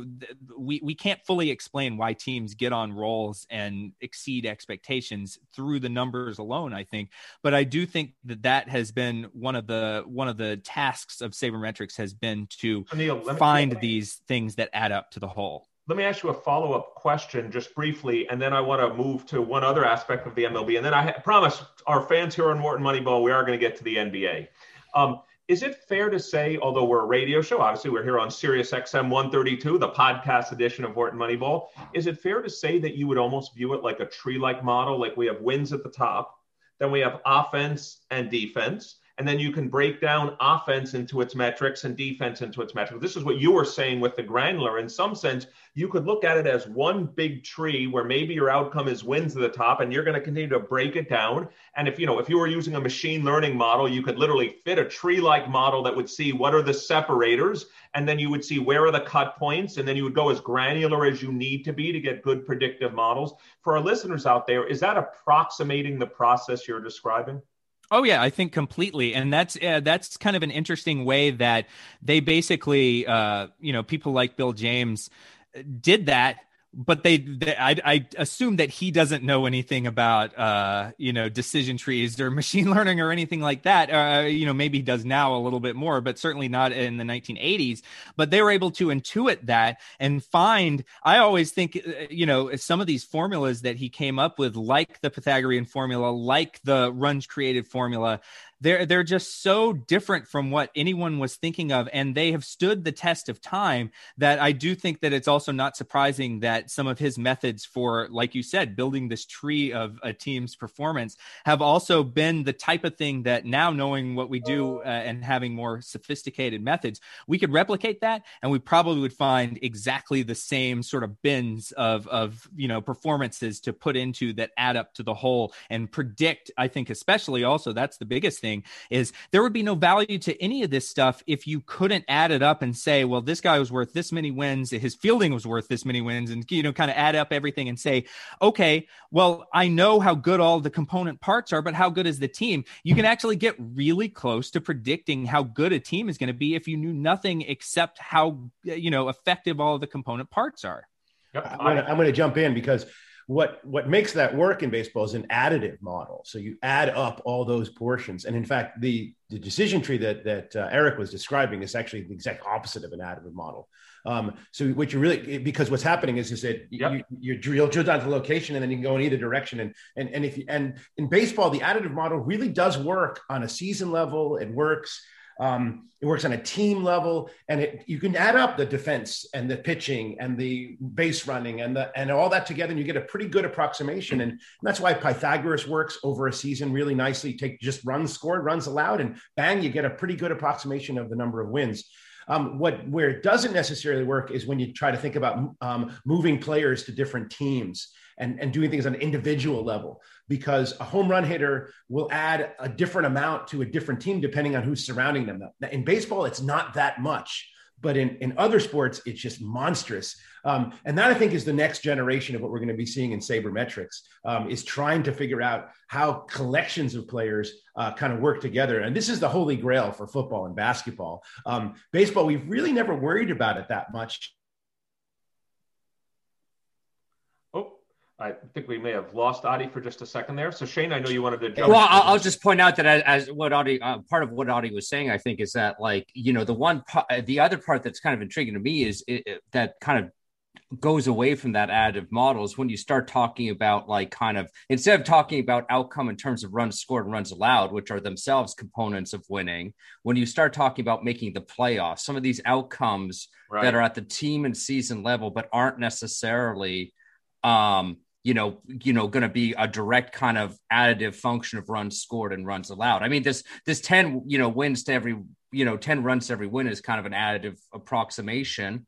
we we can't fully explain why teams get on rolls and exceed expectations through the numbers alone i think. But i do think that that has been one of the one of the tasks of sabermetrics has been to Neil, find these things that add up to the whole let me ask you a follow up question just briefly, and then I want to move to one other aspect of the MLB. And then I promise our fans here on Wharton Moneyball, we are going to get to the NBA. Um, is it fair to say, although we're a radio show, obviously we're here on Sirius XM 132, the podcast edition of Wharton Moneyball, is it fair to say that you would almost view it like a tree like model? Like we have wins at the top, then we have offense and defense and then you can break down offense into its metrics and defense into its metrics. This is what you were saying with the granular. In some sense, you could look at it as one big tree where maybe your outcome is wins at the top, and you're going to continue to break it down. And if you know, if you were using a machine learning model, you could literally fit a tree-like model that would see what are the separators, and then you would see where are the cut points, and then you would go as granular as you need to be to get good predictive models. For our listeners out there, is that approximating the process you're describing? Oh yeah, I think completely, and that's uh, that's kind of an interesting way that they basically, uh, you know, people like Bill James did that but they, they I, I, assume that he doesn't know anything about uh, you know decision trees or machine learning or anything like that. Uh, you know maybe he does now a little bit more but certainly not in the 1980s but they were able to intuit that and find i always think uh, you know some of these formulas that he came up with like the pythagorean formula like the runs created formula they're they're just so different from what anyone was thinking of and they have stood the test of time that I do think that it's also not surprising that some of his methods for like you said building this tree of a team's performance have also been the type of thing that now knowing what we do uh, and having more sophisticated methods we could replicate that and we probably would find exactly the same sort of bins of of you know performances to put into that add up to the whole and predict I think especially also that's the biggest thing is there would be no value to any of this stuff if you couldn't add it up and say, well, this guy was worth this many wins, his fielding was worth this many wins, and you know, kind of add up everything and say, okay, well, I know how good all the component parts are, but how good is the team? You can actually get really close to predicting how good a team is going to be if you knew nothing except how you know effective all the component parts are. Yep. I'm going to jump in because what what makes that work in baseball is an additive model. So you add up all those portions, and in fact, the the decision tree that that uh, Eric was describing is actually the exact opposite of an additive model. Um, so what you really because what's happening is is that yep. you, you drill, drill down to the location and then you can go in either direction. And and and if you, and in baseball, the additive model really does work on a season level. It works um, it works on a team level, and it, you can add up the defense and the pitching and the base running and the and all that together, and you get a pretty good approximation. And, that's why Pythagoras works over a season really nicely. Take just runs scored, runs allowed, and bang, you get a pretty good approximation of the number of wins. Um, what where it doesn't necessarily work is when you try to think about um, moving players to different teams and, and doing things on an individual level because a home run hitter will add a different amount to a different team depending on who's surrounding them. In baseball, it's not that much but in, in other sports, it's just monstrous. Um, and that I think is the next generation of what we're going to be seeing in sabermetrics um, is trying to figure out how collections of players uh, kind of work together. And this is the holy grail for football and basketball. Um, baseball, we've really never worried about it that much I think we may have lost Adi for just a second there. So Shane, I know you wanted to jump. Well, I'll, I'll just point out that as, as what Adi, uh, part of what Adi was saying, I think is that like you know the one part, the other part that's kind of intriguing to me is it, it, that kind of goes away from that additive model is when you start talking about like kind of instead of talking about outcome in terms of runs scored and runs allowed, which are themselves components of winning, when you start talking about making the playoffs, some of these outcomes right. that are at the team and season level but aren't necessarily um you know, you know, going to be a direct kind of additive function of runs scored and runs allowed. I mean, this this ten, you know, wins to every, you know, ten runs to every win is kind of an additive approximation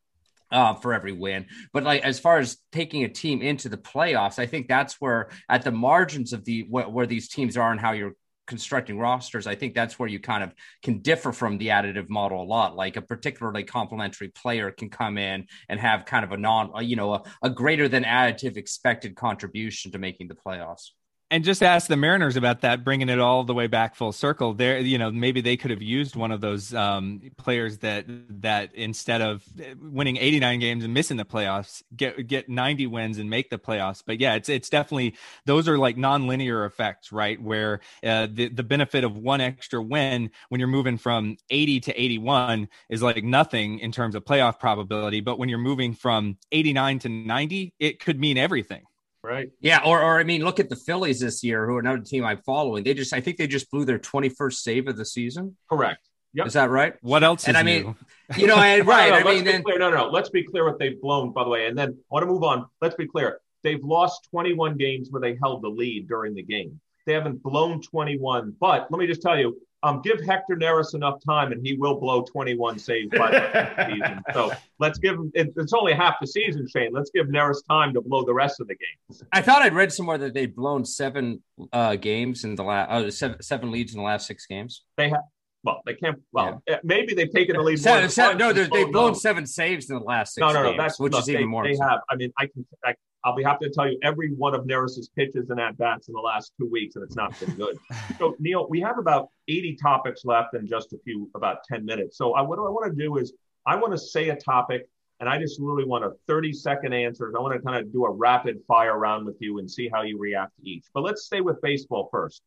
uh, for every win. But like as far as taking a team into the playoffs, I think that's where at the margins of the where, where these teams are and how you're constructing rosters, I think that's where you kind of can differ from the additive model a lot. Like a particularly complementary player can come in and have kind of a non, you know, a, a greater than additive expected contribution to making the playoffs and just ask the Mariners about that, bringing it all the way back full circle. There, you know, maybe they could have used one of those um, players that that instead of winning 89 games and missing the playoffs, get get 90 wins and make the playoffs. But yeah, it's it's definitely those are like nonlinear effects, right? Where uh, the the benefit of one extra win when you're moving from 80 to 81 is like nothing in terms of playoff probability, but when you're moving from 89 to 90, it could mean everything. Right. Yeah. Or, or I mean, look at the Phillies this year, who are another team I'm following. They just, I think they just blew their 21st save of the season. Correct. Yep. Is that right? What else? And I mean, you know, I, right. no, no, I mean, then, clear. no, no, let's be clear what they've blown, by the way. And then I want to move on. Let's be clear. They've lost 21 games where they held the lead during the game. They haven't blown 21. But let me just tell you, um, give Hector Neris enough time, and he will blow 21 saves by the season. So let's give him. It's only half the season, Shane. Let's give Neris time to blow the rest of the games. I thought I'd read somewhere that they'd blown seven uh, games in the last uh, seven, seven leads in the last six games. They have. Well, they can't. Well, yeah. maybe they've taken the lead. Seven, seven, no, they've blown seven saves in the last six. No, no, no. Games, that's which look, is even they, more. They have. I mean, I can. I, I'll be happy to tell you every one of Neris's pitches and at bats in the last two weeks, and it's not been good. so, Neil, we have about 80 topics left in just a few, about 10 minutes. So, I, what I want to do is I want to say a topic, and I just really want a 30 second answers. I want to kind of do a rapid fire round with you and see how you react to each. But let's stay with baseball first.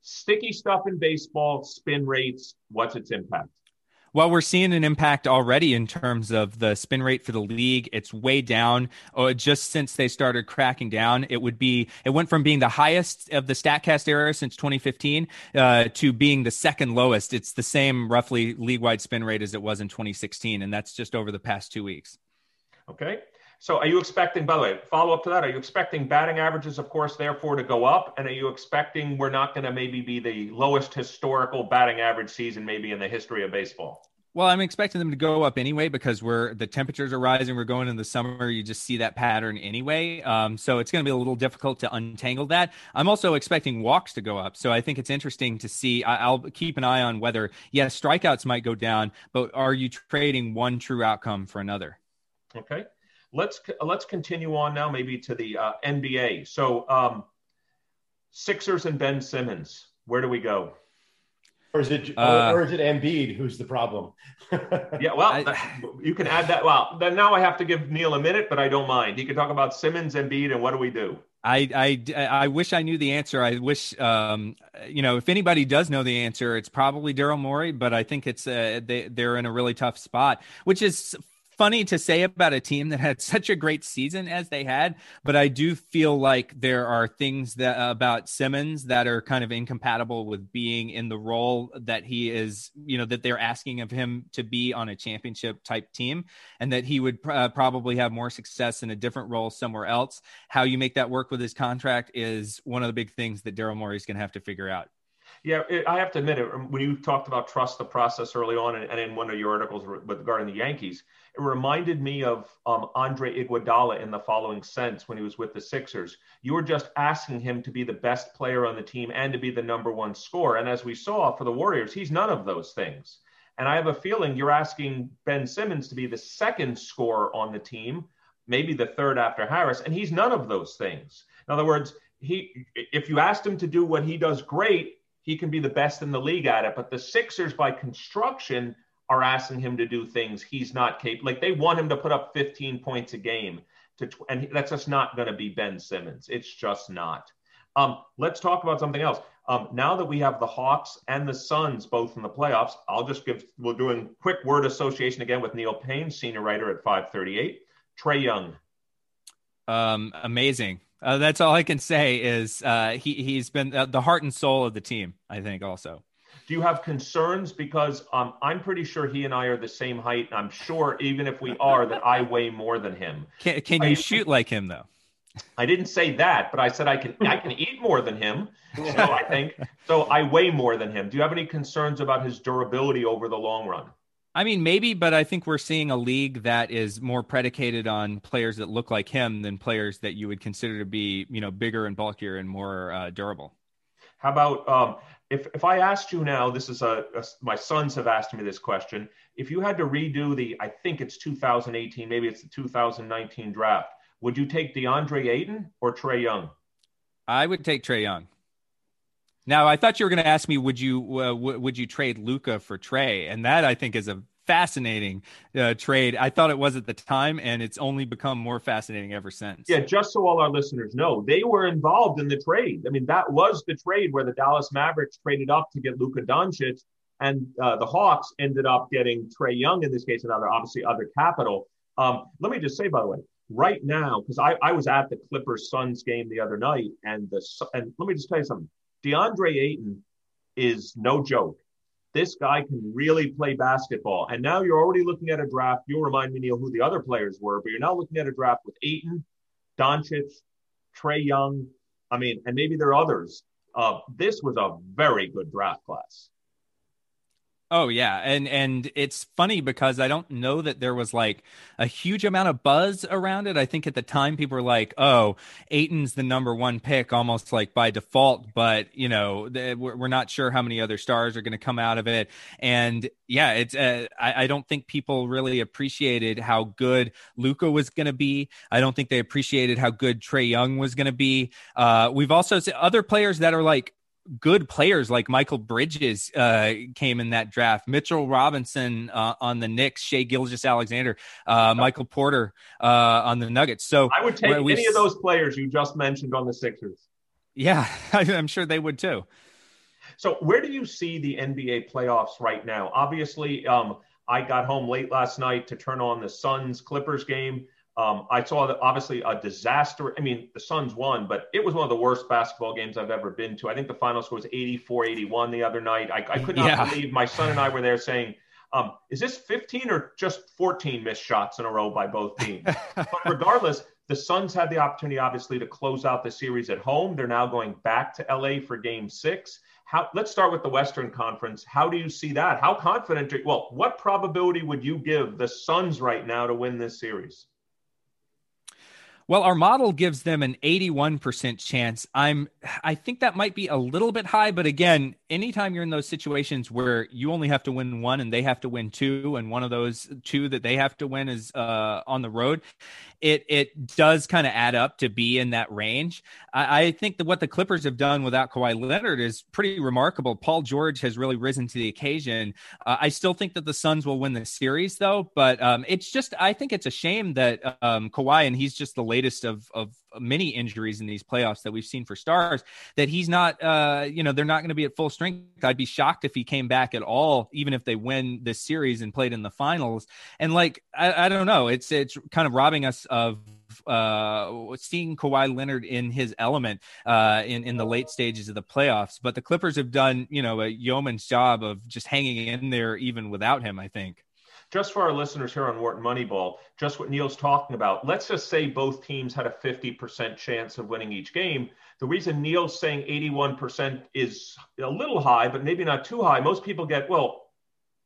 Sticky stuff in baseball, spin rates, what's its impact? Well, we're seeing an impact already in terms of the spin rate for the league. It's way down. Oh, just since they started cracking down, it would be it went from being the highest of the Statcast era since 2015 uh, to being the second lowest. It's the same roughly league wide spin rate as it was in 2016, and that's just over the past two weeks. Okay. So are you expecting, by the way, follow up to that, are you expecting batting averages, of course, therefore to go up? And are you expecting we're not going to maybe be the lowest historical batting average season maybe in the history of baseball? Well, I'm expecting them to go up anyway because we're the temperatures are rising. We're going in the summer. You just see that pattern anyway. Um, so it's going to be a little difficult to untangle that. I'm also expecting walks to go up. So I think it's interesting to see. I, will keep an eye on whether yes, strikeouts might go down, but are you trading one true outcome for another? Okay, let's let's continue on now, maybe to the uh, NBA. So um, Sixers and Ben Simmons. Where do we go? Or is it uh, or is it Embiid who's the problem? yeah, well, I, you can add that. Well, then now I have to give Neil a minute, but I don't mind. He can talk about Simmons, Embiid, and what do we do? I, I, I wish I knew the answer. I wish, um, you know, if anybody does know the answer, it's probably Daryl Morey. But I think it's uh, they they're in a really tough spot, which is funny to say about a team that had such a great season as they had, but I do feel like there are things that about Simmons that are kind of incompatible with being in the role that he is, you know, that they're asking of him to be on a championship type team and that he would uh, probably have more success in a different role somewhere else. How you make that work with his contract is one of the big things that Daryl Morey is going to have to figure out. Yeah, it, I have to admit it. When you talked about trust the process early on, and, and in one of your articles regarding the Yankees, it reminded me of um, Andre Iguodala in the following sense when he was with the Sixers. You were just asking him to be the best player on the team and to be the number one scorer. And as we saw for the Warriors, he's none of those things. And I have a feeling you're asking Ben Simmons to be the second scorer on the team, maybe the third after Harris, and he's none of those things. In other words, he if you asked him to do what he does great, he can be the best in the league at it. But the Sixers, by construction, are asking him to do things he's not capable. Like they want him to put up 15 points a game, to and that's just not going to be Ben Simmons. It's just not. Um, let's talk about something else. Um, now that we have the Hawks and the Suns both in the playoffs, I'll just give. We're doing quick word association again with Neil Paine, senior writer at 538. Trae Young. Um, amazing. Uh, that's all I can say is uh, he he's been uh, the heart and soul of the team. I think also. Do you have concerns because um, I'm pretty sure he and I are the same height, and I'm sure even if we are, that I weigh more than him. Can, can you I, shoot like him though? I didn't say that, but I said I can I can eat more than him. So I think so. I weigh more than him. Do you have any concerns about his durability over the long run? I mean, maybe, but I think we're seeing a league that is more predicated on players that look like him than players that you would consider to be, you know, bigger and bulkier and more uh, durable. How about um, if if I asked you now? This is a, a, my sons have asked me this question. If you had to redo the, I think it's 2018, maybe it's the 2019 draft, would you take DeAndre Ayton or Trae Young? I would take Trae Young. Now, I thought you were going to ask me, would you uh, w- would you trade Luka for Trae? And that I think is a fascinating uh, trade. I thought it was at the time, and it's only become more fascinating ever since. Yeah, just so all our listeners know, they were involved in the trade. I mean, that was the trade where the Dallas Mavericks traded up to get Luka Doncic, and uh, the Hawks ended up getting Trae Young in this case, and other obviously other capital. Um, let me just say, by the way, right now, because I, I was at the Clippers Suns game the other night, and the and let me just tell you something. DeAndre Ayton is no joke. This guy can really play basketball. And now you're already looking at a draft. You'll remind me, Neil, who the other players were, but you're now looking at a draft with Ayton, Doncic, Trae Young. I mean, and maybe there are others. Uh, this was a very good draft class. Oh yeah, and and it's funny because I don't know that there was like a huge amount of buzz around it. I think at the time people were like, "Oh, Ayton's the number one pick, almost like by default." But you know, we're not sure how many other stars are going to come out of it. And yeah, it's uh, I, I don't think people really appreciated how good Luka was going to be. I don't think they appreciated how good Trae Young was going to be. Uh, we've also seen other players that are like good players like Mikal Bridges uh, came in that draft. Mitchell Robinson uh, on the Knicks, Shai Gilgeous-Alexander, uh, Michael Porter uh, on the Nuggets. So I would take any of those players you just mentioned on the Sixers. Yeah, I'm sure they would too. So where do you see the NBA playoffs right now? Obviously, um, I got home late last night to turn on the Suns Clippers game. Um, I saw that obviously a disaster. I mean, the Suns won, but it was one of the worst basketball games I've ever been to. I think the final score was 84 81 the other night. I, I could not yeah. believe my son and I were there saying, um, is this 15 or just 14 missed shots in a row by both teams? but regardless, the Suns had the opportunity, obviously, to close out the series at home. They're now going back to LA for game six. How, let's start with the Western Conference. How do you see that? How confident? Are, you? well, what probability would you give the Suns right now to win this series? Well, our model gives them an 81% chance. I'm I think that might be a little bit high, but again, anytime you're in those situations where you only have to win one and they have to win two and one of those two that they have to win is uh, on the road, it it does kind of add up to be in that range. I, I, think that what the Clippers have done without Kawhi Leonard is pretty remarkable. Paul George has really risen to the occasion. Uh, I still think that the Suns will win the series though, but um, it's just I think it's a shame that um, Kawhi and he's just the latest of of many injuries in these playoffs that we've seen for stars that he's not uh you know they're not going to be at full strength i'd be shocked if he came back at all even if they win this series and played in the finals and like i, I don't know it's it's kind of robbing us of uh, seeing Kawhi Leonard in his element uh, in in the late stages of the playoffs. But the Clippers have done you know a yeoman's job of just hanging in there even without him. I think just for our listeners here on Wharton Moneyball, just what Neil's talking about, let's just say both teams had a 50% chance of winning each game. The reason Neil's saying 81% is a little high, but maybe not too high, most people get, well,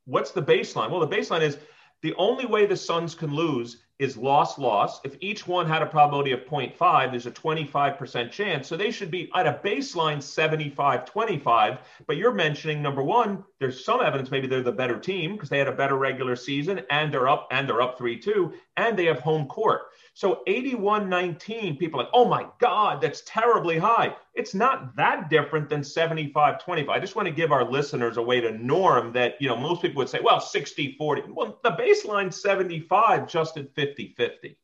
what's the baseline? Well, the baseline is the only way the Suns can lose is loss loss. If each one had a probability of 0.5, there's a 25% chance. So they should be at a baseline 75 25. But you're mentioning number one, there's some evidence maybe they're the better team because they had a better regular season and they're up and they're up 3 2 and they have home court. So 81 19, people like, oh my God, that's terribly high. It's not that different than 75 25. I just want to give our listeners a way to norm that, you know, most people would say, well, 60 40. Well, the baseline 75 just at 50 50.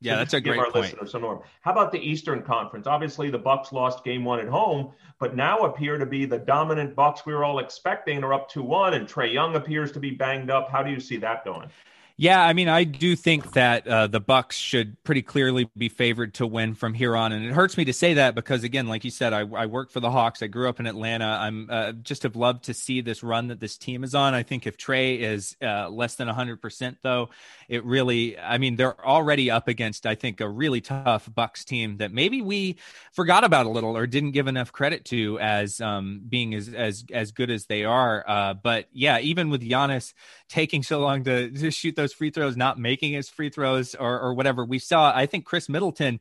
Yeah, that's a great our point. listeners a norm. How about the Eastern Conference? Obviously, the Bucks lost Game One at home, but now appear to be the dominant Bucks we were all expecting. Are up two one, and Trae Young appears to be banged up. How do you see that going? Yeah, I mean, I do think that uh, the Bucks should pretty clearly be favored to win from here on, and it hurts me to say that because, again, like you said, I, I work for the Hawks. I grew up in Atlanta. I'm uh, just have loved to see this run that this team is on. I think if Trae is uh, less than 100 percent, though, it really, I mean, they're already up against, I think, a really tough Bucks team that maybe we forgot about a little or didn't give enough credit to as um, being as as as good as they are. Uh, but yeah, even with Giannis taking so long to, to shoot those those free throws, not making his free throws, or, or whatever. We saw, I think, Khris Middleton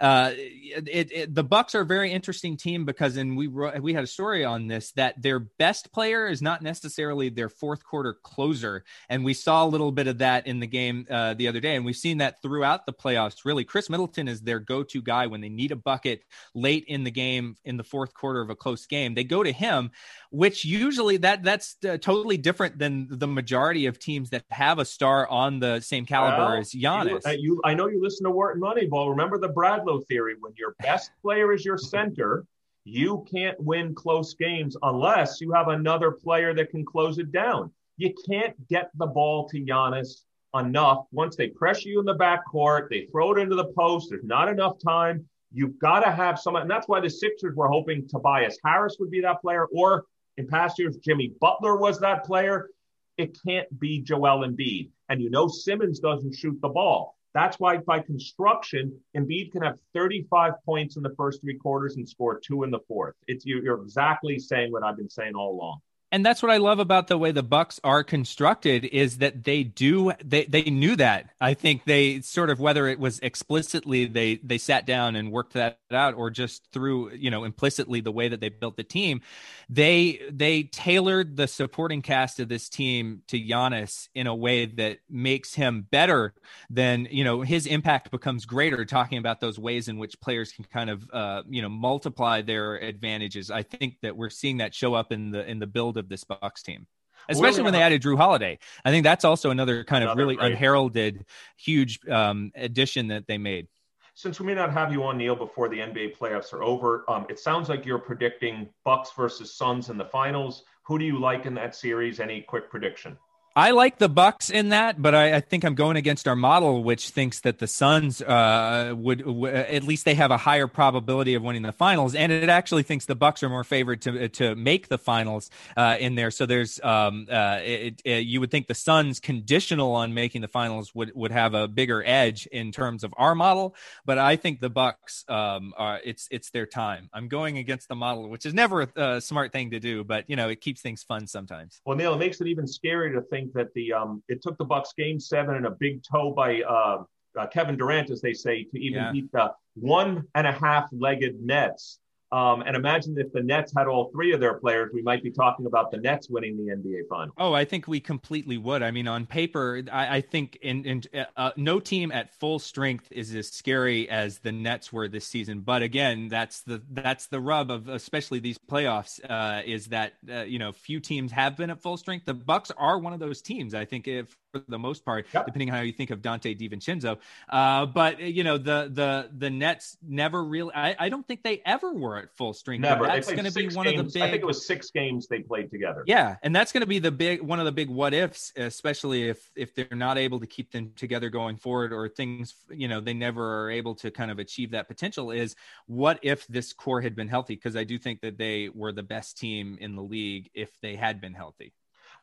uh, it, it, the Bucks are a very interesting team because, and we we had a story on this that their best player is not necessarily their fourth quarter closer, and we saw a little bit of that in the game uh, the other day, and we've seen that throughout the playoffs. Really, Khris Middleton is their go-to guy when they need a bucket late in the game in the fourth quarter of a close game. They go to him, which usually that that's uh, totally different than the majority of teams that have a star on the same caliber well, as Giannis. You, you, I know you listen to Wharton Moneyball. Remember the Brad theory. When your best player is your center, you can't win close games unless you have another player that can close it down. You can't get the ball to Giannis enough. Once they pressure you in the backcourt, they throw it into the post. There's not enough time. You've got to have someone, and that's why the Sixers were hoping Tobias Harris would be that player, or in past years, Jimmy Butler was that player. It can't be Joel Embiid. And you know Simmons doesn't shoot the ball. That's why by construction, Embiid can have 35 points in the first three quarters and score two in the fourth. It's you're exactly saying what I've been saying all along and that's what I love about the way the Bucks are constructed is that they do they they knew that. I think they sort of whether it was explicitly they they sat down and worked that out or just through, you know, implicitly the way that they built the team, they they tailored the supporting cast of this team to Giannis in a way that makes him better than, you know, his impact becomes greater talking about those ways in which players can kind of uh, you know, multiply their advantages. I think that we're seeing that show up in the in the build of this Bucks team especially when they added Jrue Holiday. I think that's also another kind of really great. unheralded, huge um, addition that they made. Since we may not have you on Neil before the NBA playoffs are over, um, it sounds like you're predicting Bucks versus Suns in the finals. Who do you like in that series? Any quick prediction? I like the Bucks in that, but I, I, think I'm going against our model, which thinks that the Suns uh, would w- at least they have a higher probability of winning the finals, and it actually thinks the Bucks are more favored to to make the finals uh, in there. So there's um, uh, it, it, you would think the Suns conditional on making the finals would would have a bigger edge in terms of our model, but I think the Bucks um, are it's it's their time. I'm going against the model, which is never a, a smart thing to do, but you know it keeps things fun sometimes. Well, Neil, it makes it even scarier to think think that the um, it took the Bucks game seven and a big toe by uh, uh, Kevin Durant, as they say, to even yeah. beat the one and a half legged Nets. Um, and imagine if the Nets had all three of their players, we might be talking about the Nets winning the NBA final. Oh, I think we completely would. I mean, on paper, I, I think in, in uh, no team at full strength is as scary as the Nets were this season. But again, that's the that's the rub of especially these playoffs uh, is that uh, you know few teams have been at full strength. The Bucks are one of those teams. I think if for the most part, yep. depending on how you think of Donte DiVincenzo. Uh, but you know, the the the Nets never really. I, I don't think they ever were at full strength. Never. That's going to be one games. of the big. I think it was six games they played together. Yeah, and that's going to be the big one of the big what ifs, especially if if they're not able to keep them together going forward, or things you know they never are able to kind of achieve that potential. Is what if this core had been healthy? Because I do think that they were the best team in the league if they had been healthy.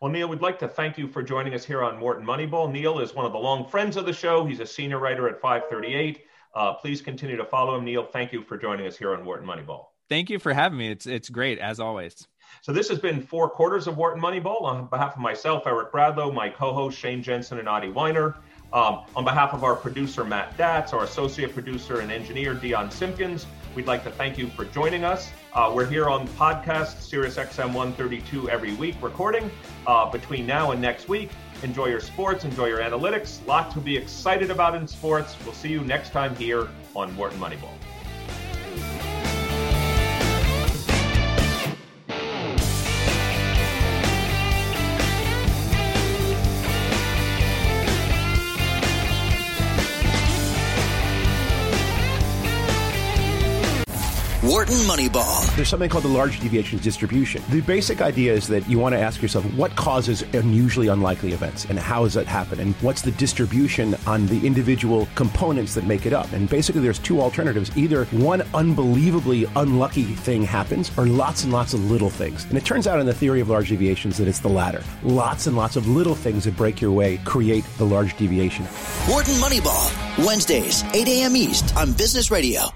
Well, Neil, we'd like to thank you for joining us here on Wharton Moneyball. Neil is one of the long friends of the show. He's a senior writer at 538. Uh, please continue to follow him. Neil, thank you for joining us here on Wharton Moneyball. Thank you for having me. It's it's great as always. So this has been four quarters of Wharton Moneyball. On behalf of myself, Eric Bradlow, my co-host Shane Jensen and Adi Wyner. Um, on behalf of our producer Matt Datz, our associate producer and engineer Dion Simpkins, we'd like to thank you for joining us. Uh, we're here on podcast Sirius XM 132 every week recording. Uh, between now and next week, enjoy your sports, enjoy your analytics. Lot to be excited about in sports. We'll see you next time here on Wharton Moneyball. Wharton Moneyball. There's something called the large deviations distribution. The basic idea is that you want to ask yourself what causes unusually unlikely events and how does that happen and what's the distribution on the individual components that make it up. And basically, there's two alternatives. Either one unbelievably unlucky thing happens or lots and lots of little things. And it turns out in the theory of large deviations that it's the latter. Lots and lots of little things that break your way create the large deviation. Wharton Moneyball, Wednesdays, 8 a.m. East on Business Radio.